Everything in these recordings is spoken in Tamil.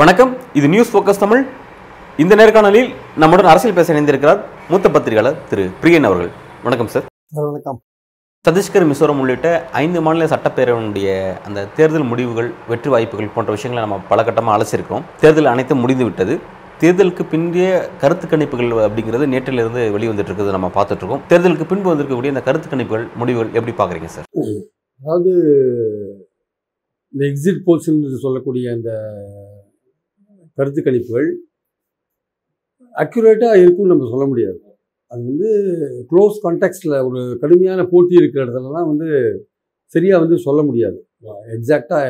வணக்கம். இது நியூஸ் ஃபோக்கஸ் தமிழ். இந்த நேர்காணலில் நம்முடன் அரசியல் பேச இணைந்திருக்கிறார் மூத்த பத்திரிகையாளர் திரு பிரியன் அவர்கள். வணக்கம் சார் வணக்கம். சத்தீஸ்கர் மிசோரம் உள்ளிட்ட ஐந்து மாநில சட்டப்பேரவையினுடைய அந்த தேர்தல் முடிவுகள் வெற்றி வாய்ப்புகள் போன்ற விஷயங்களை நம்ம பல கட்டமாக அலசிருக்கிறோம் தேர்தல் அனைத்தும் முடிந்து விட்டது தேர்தலுக்கு பிந்தைய கருத்து கணிப்புகள் அப்படிங்கிறது நேற்றிலிருந்து வெளிவந்துட்டு இருக்கிறது நம்ம பார்த்துட்டு இருக்கோம் தேர்தலுக்கு பின்பு வந்திருக்கக்கூடிய இந்த கருத்து கணிப்புகள் முடிவுகள் எப்படி பார்க்குறீங்க சார்? அதாவது இந்த எக்ஸிட் போல்ஸ் சொல்லக்கூடிய அந்த கருத்து கணிப்புகள் அக்யூரேட்டாக இருக்கும்னு நம்ம சொல்ல முடியாது. அது வந்து க்ளோஸ் கான்டெக்ஸ்டில் ஒரு கடுமையான போட்டி இருக்கிற இடத்துலலாம் வந்து சரியாக வந்து சொல்ல முடியாது. எக்ஸாக்டாக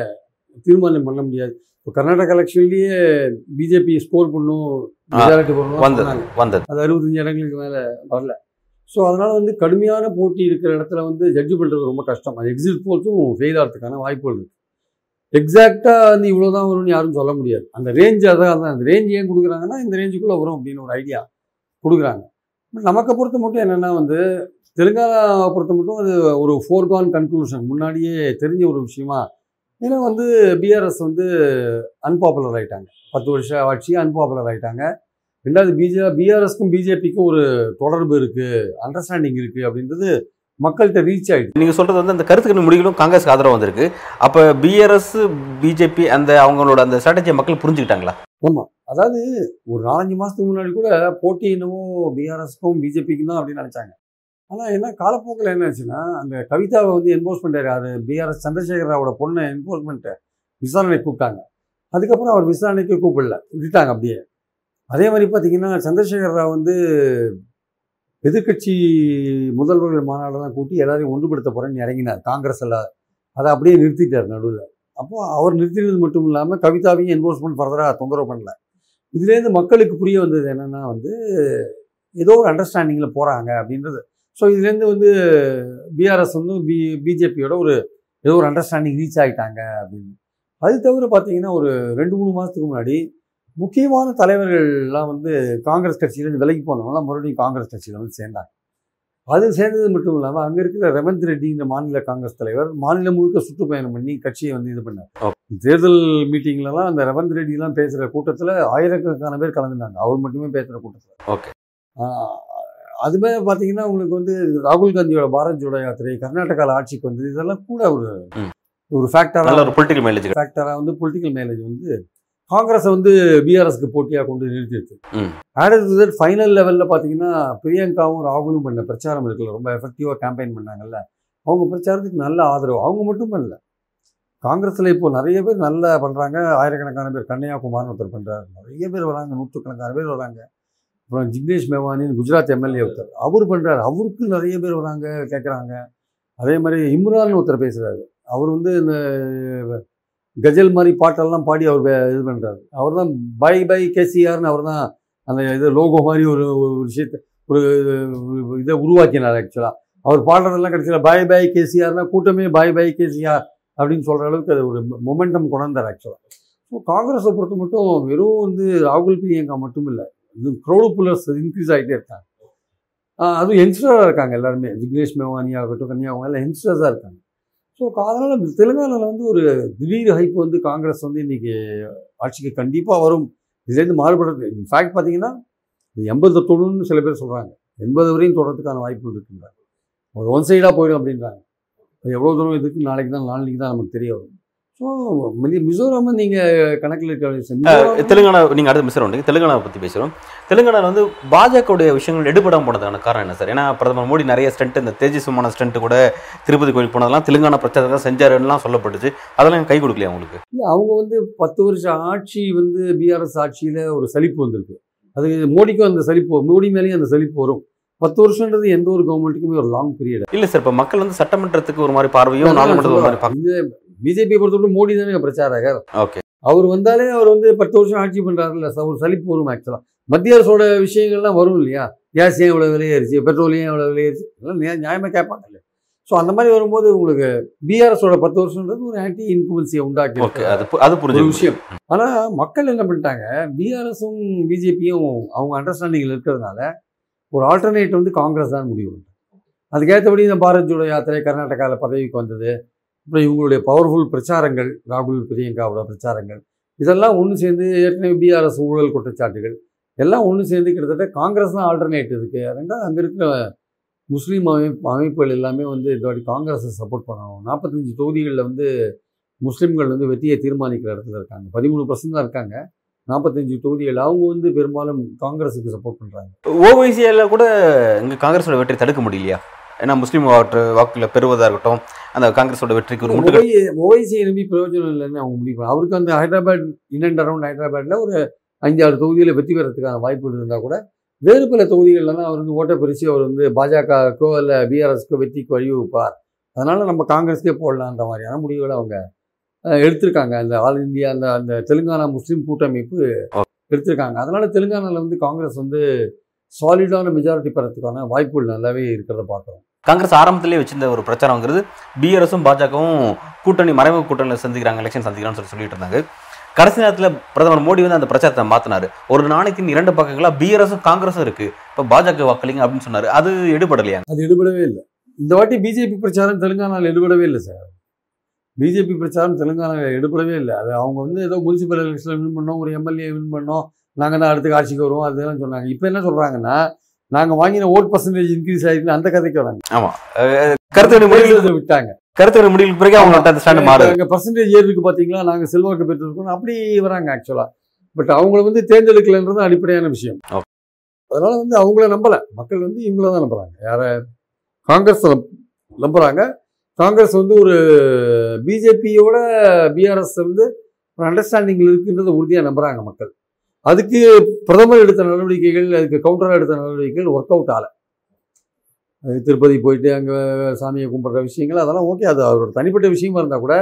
தீர்மானம் பண்ண முடியாது. இப்போ கர்நாடகா எலெக்ஷன்லேயே பிஜேபி ஸ்கோர் பண்ணும் மெஜாரிட்டி வந்தது. வந்தது. அது அறுபத்தஞ்சு இடங்களுக்கு மேலே வரல. ஸோ அதனால் வந்து கடுமையான போட்டி இருக்கிற இடத்துல வந்து ஜட்ஜ் பண்ணுறது ரொம்ப கஷ்டம். அது எக்ஸிட் போல்ஸும் ஃபெயில் ஆகிறதுக்கான வாய்ப்புகள் இருக்குது எக்ஸாக்டாக வந்து இவ்வளோ தான் வரும்னு யாரும் சொல்ல முடியாது. அந்த ரேஞ்ச் அதான் அதான். அந்த ரேஞ்ச் ஏன் கொடுக்குறாங்கன்னா இந்த ரேஞ்சுக்குள்ளே வரும் அப்படின்னு ஒரு ஐடியா கொடுக்குறாங்க. நமக்கு பொறுத்த மட்டும் என்னென்னா வந்து தெலுங்கானா பொறுத்த மட்டும் அது ஒரு ஃபோர்கான் கன்க்ளூஷன் முன்னாடியே தெரிஞ்ச ஒரு விஷயமா ஏன்னா வந்து பிஆர்எஸ் வந்து அன்பாப்புலர் ஆயிட்டாங்க. பத்து வருஷம் ஆட்சி அன்பாப்புலர் ஆயிட்டாங்க. ரெண்டாவது பிஜே பிஆர்எஸ்க்கும் பிஜேபிக்கும் ஒரு தொடர்பு இருக்குது அண்டர்ஸ்டாண்டிங் இருக்குது அப்படின்றது மக்கள்கிட்ட ரீச் ஆகிடுது நீங்க சொல்றது வந்து அந்த கருத்துக்கள் முடிவுகளும் காங்கிரஸ் ஆதரவு வந்திருக்கு. அப்ப பிஆர்எஸ் பிஜேபி அந்த அவங்களோட அந்த ஸ்ட்ராட்டஜியை மக்கள் புரிஞ்சுக்கிட்டாங்களா? அதாவது ஒரு நாலஞ்சு மாதத்துக்கு முன்னாடி கூட போட்டி என்னமோ பிஆர்எஸ்க்கும் பிஜேபிக்கும் தான் அப்படின்னு நினச்சாங்க. ஆனால் என்ன காலப்போக்கில் என்ன ஆச்சுன்னா அந்த கவிதாவை வந்து என்ஃபோர்ஸ்மெண்ட் யார்? பிஆர்எஸ் சந்திரசேகர் ராவோட பொண்ணை என்ஃபோர்ஸ்மெண்ட்டை விசாரணைக்கு கூப்பிட்டாங்க. அதுக்கப்புறம் அவர் விசாரணைக்கு கூப்பிடல. விட்டுட்டாங்க அப்படியே. அதே மாதிரி பார்த்தீங்கன்னா சந்திரசேகர ராவ் வந்து எதிர்க்கட்சி முதல்வர்கள் மாநாடெல்லாம் கூட்டி எல்லாரையும் ஒன்றுபடுத்த போகிறேன்னு இறங்கினார். காங்கிரஸ் எல்லாம். அதை அப்படியே நிறுத்திட்டார் நடுவில். அப்போ அவர் நிறுத்தினது மட்டும் இல்லாமல் கவிதாவையும் என்ஃபோர்ஸ்மெண்ட் ஃபர்தராக தொந்தரவு பண்ணல. இதுலேருந்து மக்களுக்கு புரிய வந்தது என்னென்னா வந்து ஏதோ ஒரு அண்டர்ஸ்டாண்டிங்கில் போகிறாங்க அப்படின்றது. ஸோ இதுலேருந்து வந்து பிஆர்எஸ் வந்து பி பிஜேபியோட ஒரு ஏதோ ஒரு அண்டர்ஸ்டாண்டிங் ரீச் ஆகிட்டாங்க அப்படின்னு. அது தவிர பார்த்தீங்கன்னா ஒரு ரெண்டு மூணு மாதத்துக்கு முன்னாடி முக்கியமான தலைவர்கள்லாம் வந்து காங்கிரஸ் கட்சியிலேருந்து விலகி போனவங்களாம் மறுபடியும் காங்கிரஸ் கட்சியில் வந்து சேர்ந்தாங்க. அது சேர்ந்தது மட்டும் இல்லாமல் அங்கே இருக்கிற ரவந்த் ரெட்டிங்கிற மாநில காங்கிரஸ் தலைவர் மாநிலம் முழுக்க சுற்றுப்பயணம் பண்ணி கட்சியை வந்து இது பண்ணார். தேர்தல் மீட்டிங்லலாம் அந்த ரவந்த் ரெட்டிலாம் பேசுகிற கூட்டத்தில் ஆயிரக்கணக்கான பேர் கலந்துனாங்க அவர் மட்டுமே பேசுகிற கூட்டத்தில். ஓகே. அதுமே பார்த்தீங்கன்னா உங்களுக்கு வந்து ராகுல் காந்தியோட பாரத் ஜோடோ யாத்திரை கர்நாடகாவில் ஆட்சிக்கு வந்தது இதெல்லாம் கூட ஒரு. ஒரு ஃபேக்டராக ஒரு பொலிட்டிக்கல் மைலேஜ் ஃபேக்டராக வந்து பொலிட்டிக்கல் மேனேஜ் வந்து காங்கிரஸை வந்து பிஆர்எஸ்க்கு போட்டியாக கொண்டு நிறுத்திடுச்சு. அடுத்தது ஃபைனல் லெவலில் பார்த்தீங்கன்னா பிரியங்காவும் ராகுலும் பண்ண பிரச்சாரம் இருக்குல்ல ரொம்ப எஃபெக்டிவாக கேம்பெயின் பண்ணாங்கல்ல. அவங்க பிரச்சாரத்துக்கு நல்ல ஆதரவு. அவங்க மட்டும் பண்ணல. காங்கிரஸில் இப்போ நிறைய பேர் நல்லா பண்ணுறாங்க ஆயிரக்கணக்கான பேர் கன்னியாகுமார்னு ஒருத்தர் பண்ணுறாரு நிறைய பேர் வராங்க நூற்றுக்கணக்கான பேர் வராங்க. அப்புறம் ஜிக்னேஷ் மேவானின்னு குஜராத் எம்எல்ஏ ஒருத்தர். அவர் பண்ணுறாரு அவருக்கு நிறைய பேர் வராங்க கேட்குறாங்க அதே மாதிரி இம்ரான் ஒருத்தர் பேசுகிறாரு அவர் வந்து இந்த கஜல் மாதிரி பாட்டெல்லாம் பாடி அவர் இது பண்ணுறாரு அவர் தான் பை பை கேசிஆர்னு அவர் தான் அந்த இது லோகோ மாதிரி ஒரு ஒரு விஷயத்தை ஒரு இதை உருவாக்கினார் ஆக்சுவலாக அவர் பாடுறதெல்லாம் கடைசியில் பாய் பாய் கேசிஆர்னா கூட்டமே பாய் பாய் கேசிஆர் அப்படின்னு சொல்கிற அளவுக்கு அது ஒரு மொமெண்டம் கொண்டாந்தார் ஆக்சுவலாக ஸோ காங்கிரஸை பொறுத்த மட்டும் வெறும் வந்து ராகுல் பிரியங்கா மட்டும் இல்லை க்ரௌடு புல்லர்ஸ் இன்க்ரீஸ் ஆகிட்டே இருக்காங்க. அதுவும் யங்ஸ்டராக இருக்காங்க எல்லாருமே. ஜிக்னேஷ் மேவானி ஆகட்டும் கன்னியாகுமரி எல்லாம் யங்ஸ்டர்ஸாக இருக்காங்க. ஸோ அதனால் தெலுங்கானாவில் வந்து ஒரு திடீர் ஹைப் வந்து காங்கிரஸ் வந்து இன்னைக்கு ஆட்சிக்கு கண்டிப்பாக வரும். இதுலேருந்து மாறுபடுறது. இன்ஃபேக்ட் பார்த்தீங்கன்னா எண்பது தொண்ணூறுன்னு சில பேர் சொல்கிறாங்க எண்பது வரையும் தொடர்றதுக்கான வாய்ப்புகள் இருக்குன்றாங்க. ஒரு ஒன் சைடாக போயிடும் அப்படின்றாங்க. அது எவ்வளோ தூரம் இதுக்கு நாளைக்கு தான் நாளைக்கு தான் நமக்கு தெரிய வரும். மிசோரம் நீங்கள் கணக்கில் இருக்க மிசோரம் தெலுங்கானா நீங்க அடுத்து மிஸ்டர் ஒன்று தெலுங்கானாவை பத்தி பேசுறோம். தெலுங்கானால வந்து பாஜகவுடைய விஷயங்கள் எடுபடாம போனதுக்கான காரணம் என்ன சார்? ஏன்னா பிரதமர் மோடி நிறைய ஸ்டண்ட் இந்த தேஜஸ் விமான ஸ்டண்ட் கூட திருப்பதி கோயில் போனதெல்லாம் தெலுங்கானா பிரச்சாரம் செஞ்சாருலாம் சொல்லப்பட்டுச்சு. அதெல்லாம் கை கொடுக்கலையா உங்களுக்கு? இல்லை அவங்க வந்து பத்து வருஷம் ஆட்சி வந்து பிஆர்எஸ் ஆட்சியில் ஒரு சலிப்பு வந்திருக்கு. அது மோடிக்கும் அந்த சலிப்பு மோடி மேலேயும் அந்த சலிப்பு வரும். பத்து வருஷன்றது எந்த ஒரு கவர்மெண்ட்டுக்குமே ஒரு லாங் பீரியட் இல்ல சார் இப்ப மக்கள் வந்து சட்டமன்றத்துக்கு ஒரு மாதிரி பார்வையும் நாடாளுமன்றத்துக்கு ஒரு மாதிரி பார்க்க இந்த பிஜேபியை பொறுத்தவரை மோடி தானே பிரச்சாரகர். ஓகே. அவர் வந்தாலே அவர் வந்து பத்து வருஷம் ஆட்சி பண்றாருல்ல ச- ஒரு சலிப்பு வரும் ஆக்சுவலாக மத்திய அரசோட விஷயங்கள்லாம் வரும் இல்லையா? கேஸ் ஏன் இவ்வளோ விலையேறிச்சு? பெட்ரோல் ஏன் இவ்வளோ விலையேறிச்சு? எல்லாம் நியா- நியாயமா கேட்பாங்க இல்லையா ஸோ அந்த மாதிரி வரும்போது உங்களுக்கு பிஆர்எஸோட பத்து வருஷன்றது ஒரு ஆன்டி இன்ஃபுளுன்சியை உண்டாக்கி அது அது புரிஞ்சு விஷயம். ஆனால் மக்கள் என்ன பண்ணிட்டாங்க? பிஆர்எஸும் பிஜேபியும் அவங்க அண்டர்ஸ்டாண்டிங்கில் இருக்கிறதுனால ஒரு ஆல்டர்னேட் வந்து காங்கிரஸ் தான் முடிவு அதுக்கேற்றபடி இந்த பாரத் ஜோடோ யாத்திரை கர்நாடகாவில் பதவிக்கு வந்தது. அப்புறம் இவங்களுடைய பவர்ஃபுல் பிரச்சாரங்கள் ராகுல் பிரியங்காவோட பிரச்சாரங்கள். இதெல்லாம் ஒன்று சேர்ந்து ஏற்கனவே பிஆர்எஸ் ஊழல் குற்றச்சாட்டுகள். எல்லாம் ஒன்று சேர்ந்து கிட்டத்தட்ட காங்கிரஸ் தான் ஆல்டர்னேட் இருக்குது ரெண்டாவது அங்கே இருக்கிற முஸ்லீம் அமைப்பு அமைப்புகள் எல்லாமே வந்து இந்த வாட்டி காங்கிரஸை சப்போர்ட் பண்ணணும். நாற்பத்தஞ்சு தொகுதிகளில் வந்து முஸ்லீம்கள் வந்து வெற்றியை தீர்மானிக்கிற இடத்துல இருக்காங்க. பதிமூணு பர்சன்ட் தான் இருக்காங்க. நாற்பத்தஞ்சு தொகுதிகள் அவங்க வந்து பெரும்பாலும் காங்கிரஸுக்கு சப்போர்ட் பண்ணுறாங்க ஓவைசியில் கூட இங்கே காங்கிரஸோட வெற்றி தடுக்க முடியலையா? ஏன்னா முஸ்லீம் வாக்கு வாக்குல பெறுவதாக இருக்கட்டும் அந்த காங்கிரஸோட வெற்றிக்கு ஒரு முட்டுக்கட்டை. ஓவைசியை நம்பி பிரயோஜனம் இல்லைன்னு அவங்க முடிவு அவருக்கு அந்த ஹைதராபாத் இன்னண்ட் அரௌண்ட் ஹைதராபாத்தில் ஒரு அஞ்சாறு தொகுதியில் வெற்றி பெறதுக்கான வாய்ப்புகள் இருந்தால் கூட வேறு பல தொகுதிகளில் அவர் வந்து ஓட்டை பிரித்து அவர் வந்து பாஜகக்கோ இல்லை பிஆர்எஸ்க்கோ வெற்றிக்கு வழிவகுப்பார். அதனால் நம்ம காங்கிரஸ்க்கே போடலான்ற மாதிரியான முடிவுகளை அவங்க எடுத்திருக்காங்க. அந்த ஆல் இந்தியா அந்த அந்த தெலுங்கானா முஸ்லீம் கூட்டமைப்பு எடுத்திருக்காங்க. அதனால் தெலுங்கானாவில் வந்து காங்கிரஸ் வந்து சாலிடான மெஜாரிட்டி பெறத்துக்கான வாய்ப்புகள் நல்லாவே இருக்கிறத பார்க்குறோம். காங்கிரஸ் ஆரம்பத்திலே வச்சிருந்த ஒரு பிரச்சாரங்கிறது பிஆர்எஸும் பாஜகவும் கூட்டணி மறைமுக கூட்டணியில் சந்திக்கிறாங்க எலெக்ஷன் சந்திக்கிறான்னு சொல்லி சொல்லிட்டு இருந்தாங்க. கடைசி நேரத்தில் பிரதமர் மோடி வந்து அந்த பிரச்சாரத்தை மாற்றினார் ஒரு நாணயத்தின் இரண்டு பக்கங்களாக பிஆர்எஸும் காங்கிரஸும் இருக்குது இப்போ பாஜக வாக்களிங்க அப்படின்னு சொன்னார். அது எடுபடலையா? அது எடுபடவே இல்லை. இந்த வாட்டி பிஜேபி பிரச்சாரம் தெலுங்கானாவில் எடுபடவே இல்லை சார். பிஜேபி பிரச்சாரம் தெலுங்கானாவில் எடுபடவே இல்லை. அது அவங்க வந்து ஏதோ முனிசிபல் எலெக்ஷனில் வின் பண்ணோம் ஒரு எம்எல்ஏ வின் பண்ணோம். நாங்கள் தான் அடுத்த ஆட்சிக்கு வருவோம் அதெல்லாம் சொன்னாங்க. இப்போ என்ன சொல்கிறாங்கன்னா நாங்கள் வாங்கின ஓட் பர்சன்டேஜ் இன்க்ரீஸ் ஆகிருக்கு அந்த கதைக்கு வராங்க கருத்து முடிவு விட்டாங்க. கருத்து முடிவுக்கு பிறகு அவங்கள்ட்ட அந்த ஸ்டாண்ட் மாறுது. எங்கள் பர்சன்டேஜ் ஏறி இருக்கு பார்த்தீங்களா நாங்கள் செல்வாக்கு பெற்றிருக்கோம் அப்படி வராங்க ஆக்சுவலாக பட் அவங்கள வந்து தேர்ந்தெடுக்கலைன்றது அடிப்படையான விஷயம். அதனால வந்து அவங்கள நம்பல. மக்கள் வந்து இவங்கள தான் நம்புறாங்க. யார? காங்கிரஸ் நம்புறாங்க. காங்கிரஸ் வந்து ஒரு பிஜேபியோட பிஆர்எஸ் வந்து ஒரு அண்டர்ஸ்டாண்டிங்கில் இருக்குன்றதை உறுதியாக நம்புறாங்க மக்கள். அதுக்கு பிரதமர் எடுத்த நடவடிக்கைகள் அதுக்கு கவுண்டராக எடுத்த நடவடிக்கைகள் ஒர்க் அவுட் ஆகல. திருப்பதி போயிட்டு அங்கே சாமியை கும்பிட்ற விஷயங்கள் அதெல்லாம் ஓகே அது அவரோட தனிப்பட்ட விஷயமா இருந்தால் கூட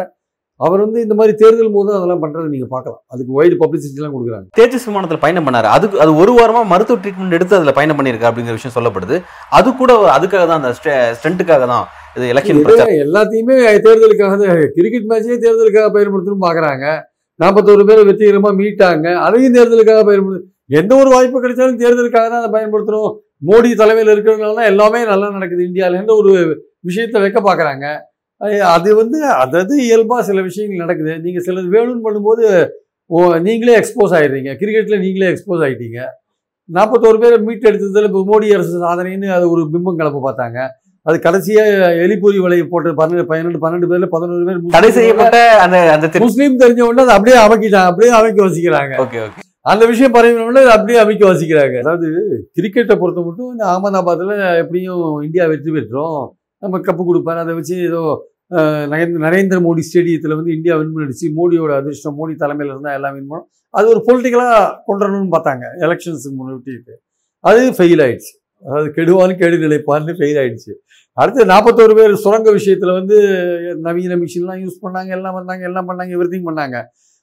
அவர் வந்து இந்த மாதிரி தேர்தல் போது அதெல்லாம் பண்ணுறதை நீங்கள் பார்க்கலாம். அதுக்கு வைடு பப்ளிசிட்டிலாம் கொடுக்குறாங்க. தேஜஸ் விமானத்தில் பயணம் பண்ணாரு. அதுக்கு அது ஒரு வாரமா மருத்துவ ட்ரீட்மெண்ட் எடுத்து அதில் பயணம் பண்ணியிருக்கா அப்படிங்கிற விஷயம் சொல்லப்படுது. அது கூட அதுக்காக தான் அந்த ஸ்ட்ரென்ட்டுக்காக தான் இது எலெக்ஷன் எல்லாத்தையுமே தேர்தலுக்காக கிரிக்கெட் மேட்சே தேர்தலுக்காக பயன்படுத்தணும்னு பார்க்குறாங்க நாற்பத்தோரு பேர் வெற்றிகரமாக மீட்டாங்க. அதையும் தேர்தலுக்காக பயன்படுத்து எந்த ஒரு வாய்ப்பு கிடைச்சாலும் தேர்தலுக்காக தான் அதை பயன்படுத்தணும் மோடி தலைமையில் இருக்கிறதுனால தான் எல்லாமே நல்லா நடக்குது. இந்தியாவில் எந்த ஒரு விஷயத்தை வைக்க பார்க்குறாங்க. அது வந்து அதது இயல்பாக சில விஷயங்கள் நடக்குது. நீங்கள் சிலது வேணும்னு பண்ணும்போது ஓ நீங்களே எக்ஸ்போஸ் ஆகிடுறீங்க கிரிக்கெட்டில் நீங்களே எக்ஸ்போஸ் ஆகிட்டீங்க நாற்பத்தோரு பேரை மீட் எடுத்ததில் இப்போ மோடி அரசு சாதனைன்னு அது ஒரு பிம்பம் கிளப்ப பார்த்தாங்க. அது கடைசியாக எலிப்பொறி வலையை போட்டு பன்னெண்டு பன்னெண்டு பன்னெண்டு பேர்ல பதினோரு பேர் தடை செய்யப்பட்ட அந்த அந்த முஸ்லீம் தெரிஞ்ச உடனே அதை அப்படியே அமைக்கிட்டாங்க அப்படியே அமைக்க வசிக்கிறாங்க. Okay okay. அந்த விஷயம் பரவின உடனே அதை அப்படியே அமைக்க வசிக்கிறாங்க. அதாவது கிரிக்கெட்டை பொறுத்த மட்டும் இந்த அகமதாபாத்தில் எப்படியும் இந்தியா வெற்றி பெற்றோம். நம்ம கப்பு கொடுப்பாரு. அதை வச்சு ஏதோ நரேந்திர நரேந்திர மோடி ஸ்டேடியத்தில் வந்து இந்தியா வின் பண்ணிடுச்சு. மோடியோட அதிர்ஷ்டம் மோடி தலைமையில் இருந்தால் எல்லாம் வின் பண்ணோம். அது ஒரு பொலிட்டிக்கலாக கொண்டு வரணும்னு பார்த்தாங்க. எலெக்ஷன்ஸுக்கு முன்னிட்டு அது ஃபெயில் ஆயிடுச்சு. அதாவது கெடுவான் கெடு நிலைப்பான்னு ஃபெயில் ஆயிடுச்சு. அடுத்து நாற்பத்தோரு பேர் சுரங்க விஷயத்தில் வந்து நவீன மிஷின்லாம் யூஸ் பண்ணாங்க எல்லாம் பண்ணாங்க எல்லாம் பண்ணாங்க எவ்ரி பண்ணாங்க.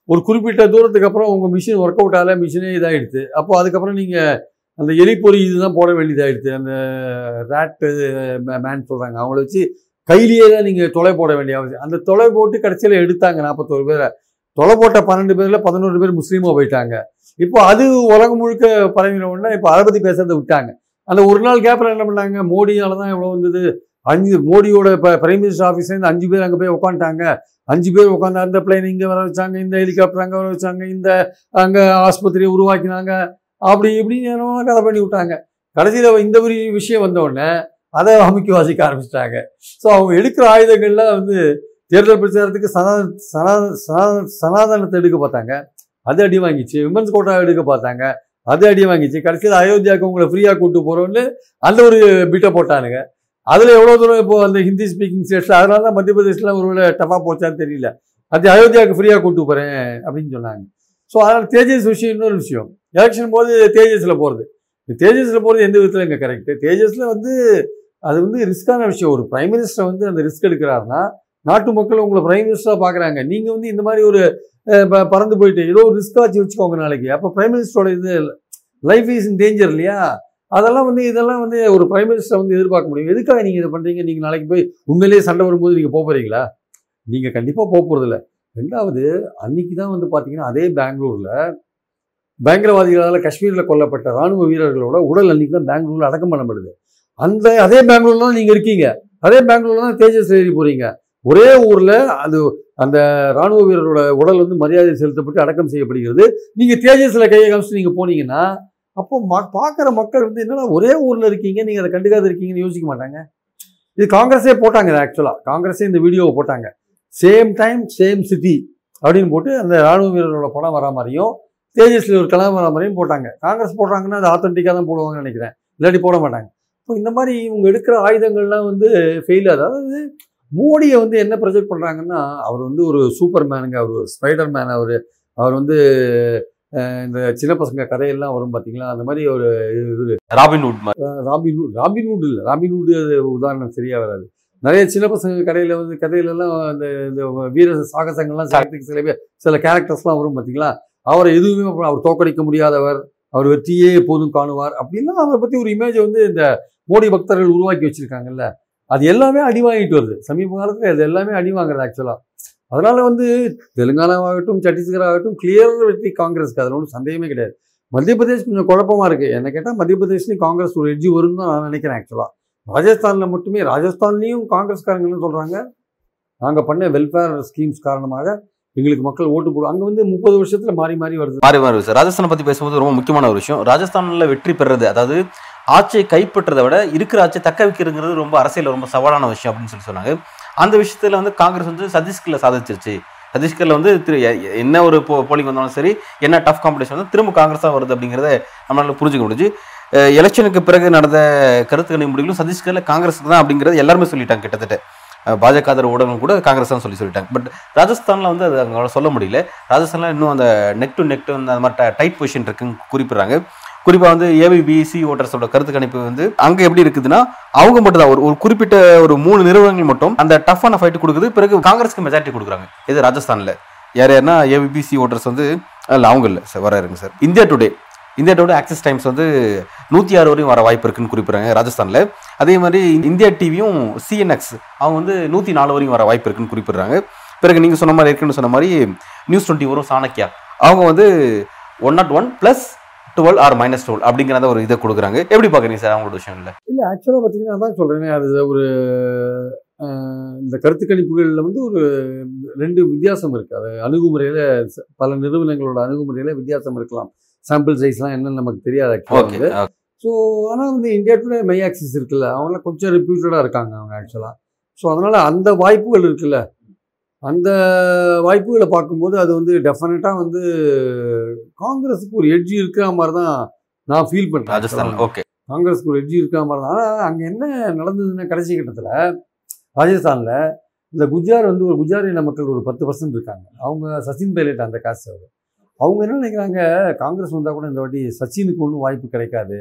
ஒரு குறிப்பிட்ட தூரத்துக்கு அப்புறம் உங்கள் மிஷின் ஒர்க் அவுட் ஆகல மிஷினே இதாகிடுது அப்போ அதுக்கப்புறம் நீங்கள் அந்த எலிப்பொறி இதுதான் போட வேண்டியதாகிடுது அந்த ரேட்டு மேன் சொல்கிறாங்க அவங்கள வச்சு கையிலேயே தான் நீங்கள் தொலை போட வேண்டிய அவசியம். அந்த தொலை போட்டு கடைசியில் எடுத்தாங்க நாற்பத்தோரு பேரை. தொலை போட்ட பன்னெண்டு பேரில் பதினோரு பேர் முஸ்லீமாக போயிட்டாங்க. இப்போ அது உலகம் முழுக்க பரவின உடனே இப்போ அதை பற்றி பேசுறதை விட்டாங்க. அந்த ஒரு நாள் கேப்பில் என்ன பண்ணாங்க? மோடியால் தான் எவ்வளோ வந்தது? அஞ்சு மோடியோட இப்போ பிரைம் மினிஸ்டர் ஆஃபீஸ்லேருந்து அஞ்சு பேர் அங்கே போய் உட்காந்துட்டாங்க அஞ்சு பேர் உட்காந்து அந்த பிளேன் இங்கே வர வச்சாங்க இந்த ஹெலிகாப்டர் அங்கே வர வச்சாங்க இந்த அங்கே ஆஸ்பத்திரியை உருவாக்கினாங்க. அப்படி இப்படின்னு என்னமோ கதை பண்ணி விட்டாங்க. கடைசியில் இந்த ஒரு விஷயம் வந்தோடனே அதை அமுக்கி வாசிக்க ஆரம்பிச்சிட்டாங்க. ஸோ அவங்க எடுக்கிற ஆயுதங்கள்லாம் வந்து தேர்தல் பிரச்சாரத்துக்கு சனாத சனா சனாதனத்தை எடுக்க பார்த்தாங்க. அது அடி வாங்கிச்சு. விமன்ஸ் கோட்டா எடுக்க பார்த்தாங்க. அது அடி வாங்கிச்சு. கடைசியில் அயோத்தியாவுக்கு உங்களை ஃப்ரீயாக கூட்டு போகிறோன்னு அந்த ஒரு பிட்டை போட்டானுங்க. அதில் எவ்வளோ தூரம் இப்போ அந்த ஹிந்தி ஸ்பீக்கிங் ஸ்டேட்ஸில் அதனால தான் மத்திய பிரதேசில் ஒருவேளை டஃபாக போச்சான்னு தெரியல. அது அயோத்தியாவுக்கு ஃப்ரீயாக கூட்டு போகிறேன் அப்படின்னு சொன்னாங்க. ஸோ அதனால் தேஜஸ் விஷயம் இன்னொரு விஷயம். எலெக்ஷன் போது தேஜஸில் போகிறது தேஜஸில் போகிறது எந்த விதத்தில் இங்கே கரெக்டு தேஜஸில் வந்து அது வந்து ரிஸ்க்கான விஷயம். ஒரு பிரைம் மினிஸ்டர் வந்து அந்த ரிஸ்க் எடுக்கிறாருன்னா நாட்டு மக்கள் உங்களை பிரைம் மினிஸ்டராக பார்க்குறாங்க நீங்கள் வந்து இந்த மாதிரி ஒரு பறந்து போயிட்டு. ஏதோ ஒரு ரிஸ்க் ஆச்சு வச்சுக்கோங்க நாளைக்கு. அப்போ பிரைம் மினிஸ்டரோட இது லைஃப் இஸ் இன் டேஞ்சர் இல்லையா? அதெல்லாம் வந்து இதெல்லாம் வந்து ஒரு பிரைம் மினிஸ்டர் வந்து எதிர்பார்க்க முடியும். எதுக்காக நீங்கள் இதை பண்ணுறீங்க நீங்கள் நாளைக்கு போய் உண்மையிலேயே சண்டை வரும்போது நீங்கள் போக போகிறீங்களா நீங்கள் கண்டிப்பாக போக போகிறதில்ல ரெண்டாவது அன்னைக்கு தான் வந்து பார்த்தீங்கன்னா அதே பெங்களூரில் பயங்கரவாதிகளால் காஷ்மீரில் கொல்லப்பட்ட ராணுவ வீரர்களோட உடல் அன்னைக்கு தான் பெங்களூரில் அடக்கம் பண்ணப்படுது. அந்த அதே பெங்களூர்ல தான் நீங்கள் இருக்கீங்க. அதே பெங்களூர்ல தான் தேஜஸ் ஏறி போகிறீங்க ஒரே ஊரில் அது அந்த ராணுவ வீரரோட உடல் வந்து மரியாதை செலுத்தப்பட்டு அடக்கம் செய்யப்படுகிறது. நீங்கள் தேஜஸில் கையை காமிச்சு நீங்கள் போனீங்கன்னா அப்போ ம பார்க்குற மக்கள் வந்து என்னடா ஒரே ஊரில் இருக்கீங்க நீங்கள் அதை கண்டுக்காத இருக்கீங்கன்னு யோசிக்க மாட்டாங்க. இது காங்கிரஸே போட்டாங்க இது ஆக்சுவலாக காங்கிரஸே இந்த வீடியோவை போட்டாங்க. சேம் டைம் சேம் சிட்டி அப்படின்னு போட்டு அந்த ராணுவ வீரரோட படம் வரா மாதிரியும் தேஜஸ்ல ஒரு கலாம் வரா மாதிரியும் போட்டாங்க. காங்கிரஸ் போடுறாங்கன்னா அது ஆத்தென்டிக்காக தான் போடுவாங்கன்னு நினைக்கிறேன். இல்லாட்டி போட மாட்டாங்க. இப்போ இந்த மாதிரி இவங்க எடுக்கிற ஆயுதங்கள்லாம் வந்து ஃபெயில் அதாவது மோடியை வந்து என்ன ப்ரொஜெக்ட் பண்ணுறாங்கன்னா அவர் வந்து ஒரு சூப்பர் மேனுங்க அவர் ஒரு ஸ்பைடர் மேன் அவர் அவர் வந்து இந்த சின்ன பசங்க கதையெல்லாம் வரும் பார்த்தீங்களா அந்த மாதிரி ஒரு ராபின்வுட் மாதிரி ராபின்வுட் ராபின்வுட் இல்லை. ராபின்வுட் அது உதாரணம் சரியா வராது. நிறைய சின்ன பசங்க கதையில வந்து கதையிலலாம் அந்த இந்த வீர சாகசங்கள்லாம் சில பேர் சில கேரக்டர்ஸ்லாம் வரும் பார்த்தீங்களா அவரை எதுவுமே அவர் தோக்கடிக்க முடியாதவர். அவர் வெற்றியே எப்போதும் காணுவார். அப்படின்லாம் அவரை பற்றி ஒரு இமேஜை வந்து இந்த மோடி பக்தர்கள் உருவாக்கி வச்சிருக்காங்கல்ல. அது எல்லாமே அடி வாங்கிட்டு வருது. சமீப காலத்தில் அது எல்லாமே அடி வாங்குறது ஆக்சுவலாக அதனால் வந்து தெலுங்கானாவாகட்டும் சத்தீஸ்கர் ஆகட்டும் கிளியர் வெற்றி காங்கிரஸ்க்கு. அதில் ஒன்றும் சந்தேகமே கிடையாது. மத்திய பிரதேஷ் கொஞ்சம் குழப்பமா இருக்கு. என்ன கேட்டால் மத்திய பிரதேஷ்லையும் காங்கிரஸ் ஒரு எட்ஜி வரும்னு தான் நான் நினைக்கிறேன் ஆக்சுவலாக ராஜஸ்தானில் மட்டுமே ராஜஸ்தான்லேயும் காங்கிரஸ்காரங்கன்னு சொல்கிறாங்க நாங்கள் பண்ண வெல்ஃபேர் ஸ்கீம்ஸ் காரணமாக எங்களுக்கு மக்கள் ஓட்டு போடும் அங்கே வந்து முப்பது வருஷத்தில் மாறி மாறி வருது. மாறி மாறி வருது. ராஜஸ்தானை பற்றி பேசும்போது ரொம்ப முக்கியமான ஒரு விஷயம். ராஜஸ்தானில் வெற்றி பெறுறது அதாவது ஆட்சியை கைப்பற்றதை விட இருக்கிற ஆட்சியை தக்க வைக்கிறதுங்கிறது ரொம்ப அரசியல் ரொம்ப சவாலான விஷயம் அப்படின்னு சொல்லி சொன்னாங்க. அந்த விஷயத்துல வந்து காங்கிரஸ் வந்து சத்தீஸ்கர்ல சாதிச்சிருச்சு. சத்தீஸ்கர்ல வந்து திரு என்ன ஒரு போ போலிங் வந்தாலும் சரி என்ன டஃப் காம்படிஷன் வந்து திரும்ப காங்கிரஸாக வருது அப்படிங்கிறத நம்மளால புரிஞ்சுக்க முடிஞ்சு. எலெக்ஷனுக்கு பிறகு நடந்த கருத்து கணிப்பு முடிவுகளும் சத்தீஸ்கர்ல காங்கிரஸ் தான் அப்படிங்கிறது எல்லாருமே சொல்லிட்டாங்க கிட்டத்தட்ட. பாஜக ஆதரவு ஊடகம் கூட காங்கிரஸ் தான் சொல்லி சொல்லிட்டாங்க. பட் ராஜஸ்தானில் வந்து அது அவங்களால சொல்ல முடியல. ராஜஸ்தானில் இன்னும் அந்த நெக் டு நெக் அந்த மாதிரி டைட் பொசிஷன் இருக்குன்னு குறிப்பிட்றாங்க. குறிப்பாக வந்து ஏபிபிசி ஓட்டர்ஸோட கருத்து கணிப்பு வந்து அங்கே எப்படி இருக்குதுன்னா அவங்க மட்டும் தான் ஒரு ஒரு குறிப்பிட்ட ஒரு மூணு நிறுவனங்கள் மட்டும் அந்த டஃப்பான ஃபைட் கொடுக்குது. பிறகு காங்கிரஸ்க்கு மெஜாரிட்டி கொடுக்குறாங்க. இது ராஜஸ்தானில். யார் யாருன்னா ஏபிபிசி ஓட்டர்ஸ் வந்து இல்லை அவங்க இல்லை. சார் வர இருங்க sir. India Today India Today axis times வந்து நூற்றி ஆறு வரையும் வர வாய்ப்பு இருக்குன்னு குறிப்பிட்றாங்க ராஜஸ்தானில். அதே மாதிரி இந்தியா டிவியும் சிஎன்எக்ஸ் அவங்க வந்து நூற்றி நாலு வரையும் வர வாய்ப்பு இருக்குன்னு குறிப்பிட்றாங்க. பிறகு நீங்கள் சொன்ன மாதிரி இருக்குன்னு சொன்ன மாதிரி நியூஸ் டுவெண்ட்டி வரும் சாணக்கியா. அவங்க வந்து one not one plus twelve or minus twelve அப்படிங்கிற அந்த ஒரு இதை கொடுக்குறாங்க. எப்படி பார்க்குறீங்க சார் அவங்களோட விஷயம்ல? இல்லை ஆக்சுவலாக பார்த்தீங்கன்னா அதான் சொல்கிறேனே அது ஒரு இந்த கருத்து கணிப்புகளில் வந்து ஒரு ரெண்டு வித்தியாசம் இருக்குது அது அணுகுமுறையில் பல நிறுவனங்களோட அணுகுமுறையில் வித்தியாசம் இருக்கலாம். சாம்பிள் சைஸ்லாம் என்னன்னு நமக்கு தெரியாது ஆக்சுவலாக வந்து. ஸோ ஆனால் வந்து இந்தியா டுடே மை ஆக்சிஸ் இருக்குல்ல அவங்களாம் கொஞ்சம் ரெப்யூட்டடாக இருக்காங்க அவங்க ஆக்சுவலாக ஸோ அதனால் அந்த வாய்ப்புகள் இருக்குல்ல. அந்த வாய்ப்புகளை பார்க்கும்போது அது வந்து டெஃபினட்டாக வந்து காங்கிரஸுக்கு ஒரு எட்ஜி இருக்கிற மாதிரி தான் நான் ஃபீல் பண்ணுறேன் ராஜஸ்தான் ஓகே காங்கிரஸ்க்கு ஒரு எட்ஜி இருக்கிற மாதிரி தான். ஆனால் அங்கே என்ன நடந்ததுன்னா கடைசி கட்டத்தில் ராஜஸ்தானில் இந்த குஜார் வந்து ஒரு குஜாரின மக்கள் ஒரு பத்து பர்சன்ட் இருக்காங்க. அவங்க சச்சின் பைலட் அந்த காசு. அவர் அவங்க என்ன நினைக்கிறாங்க? காங்கிரஸ் வந்தால் கூட இந்த வாட்டி சச்சினுக்கு ஒன்றும் வாய்ப்பு கிடைக்காது.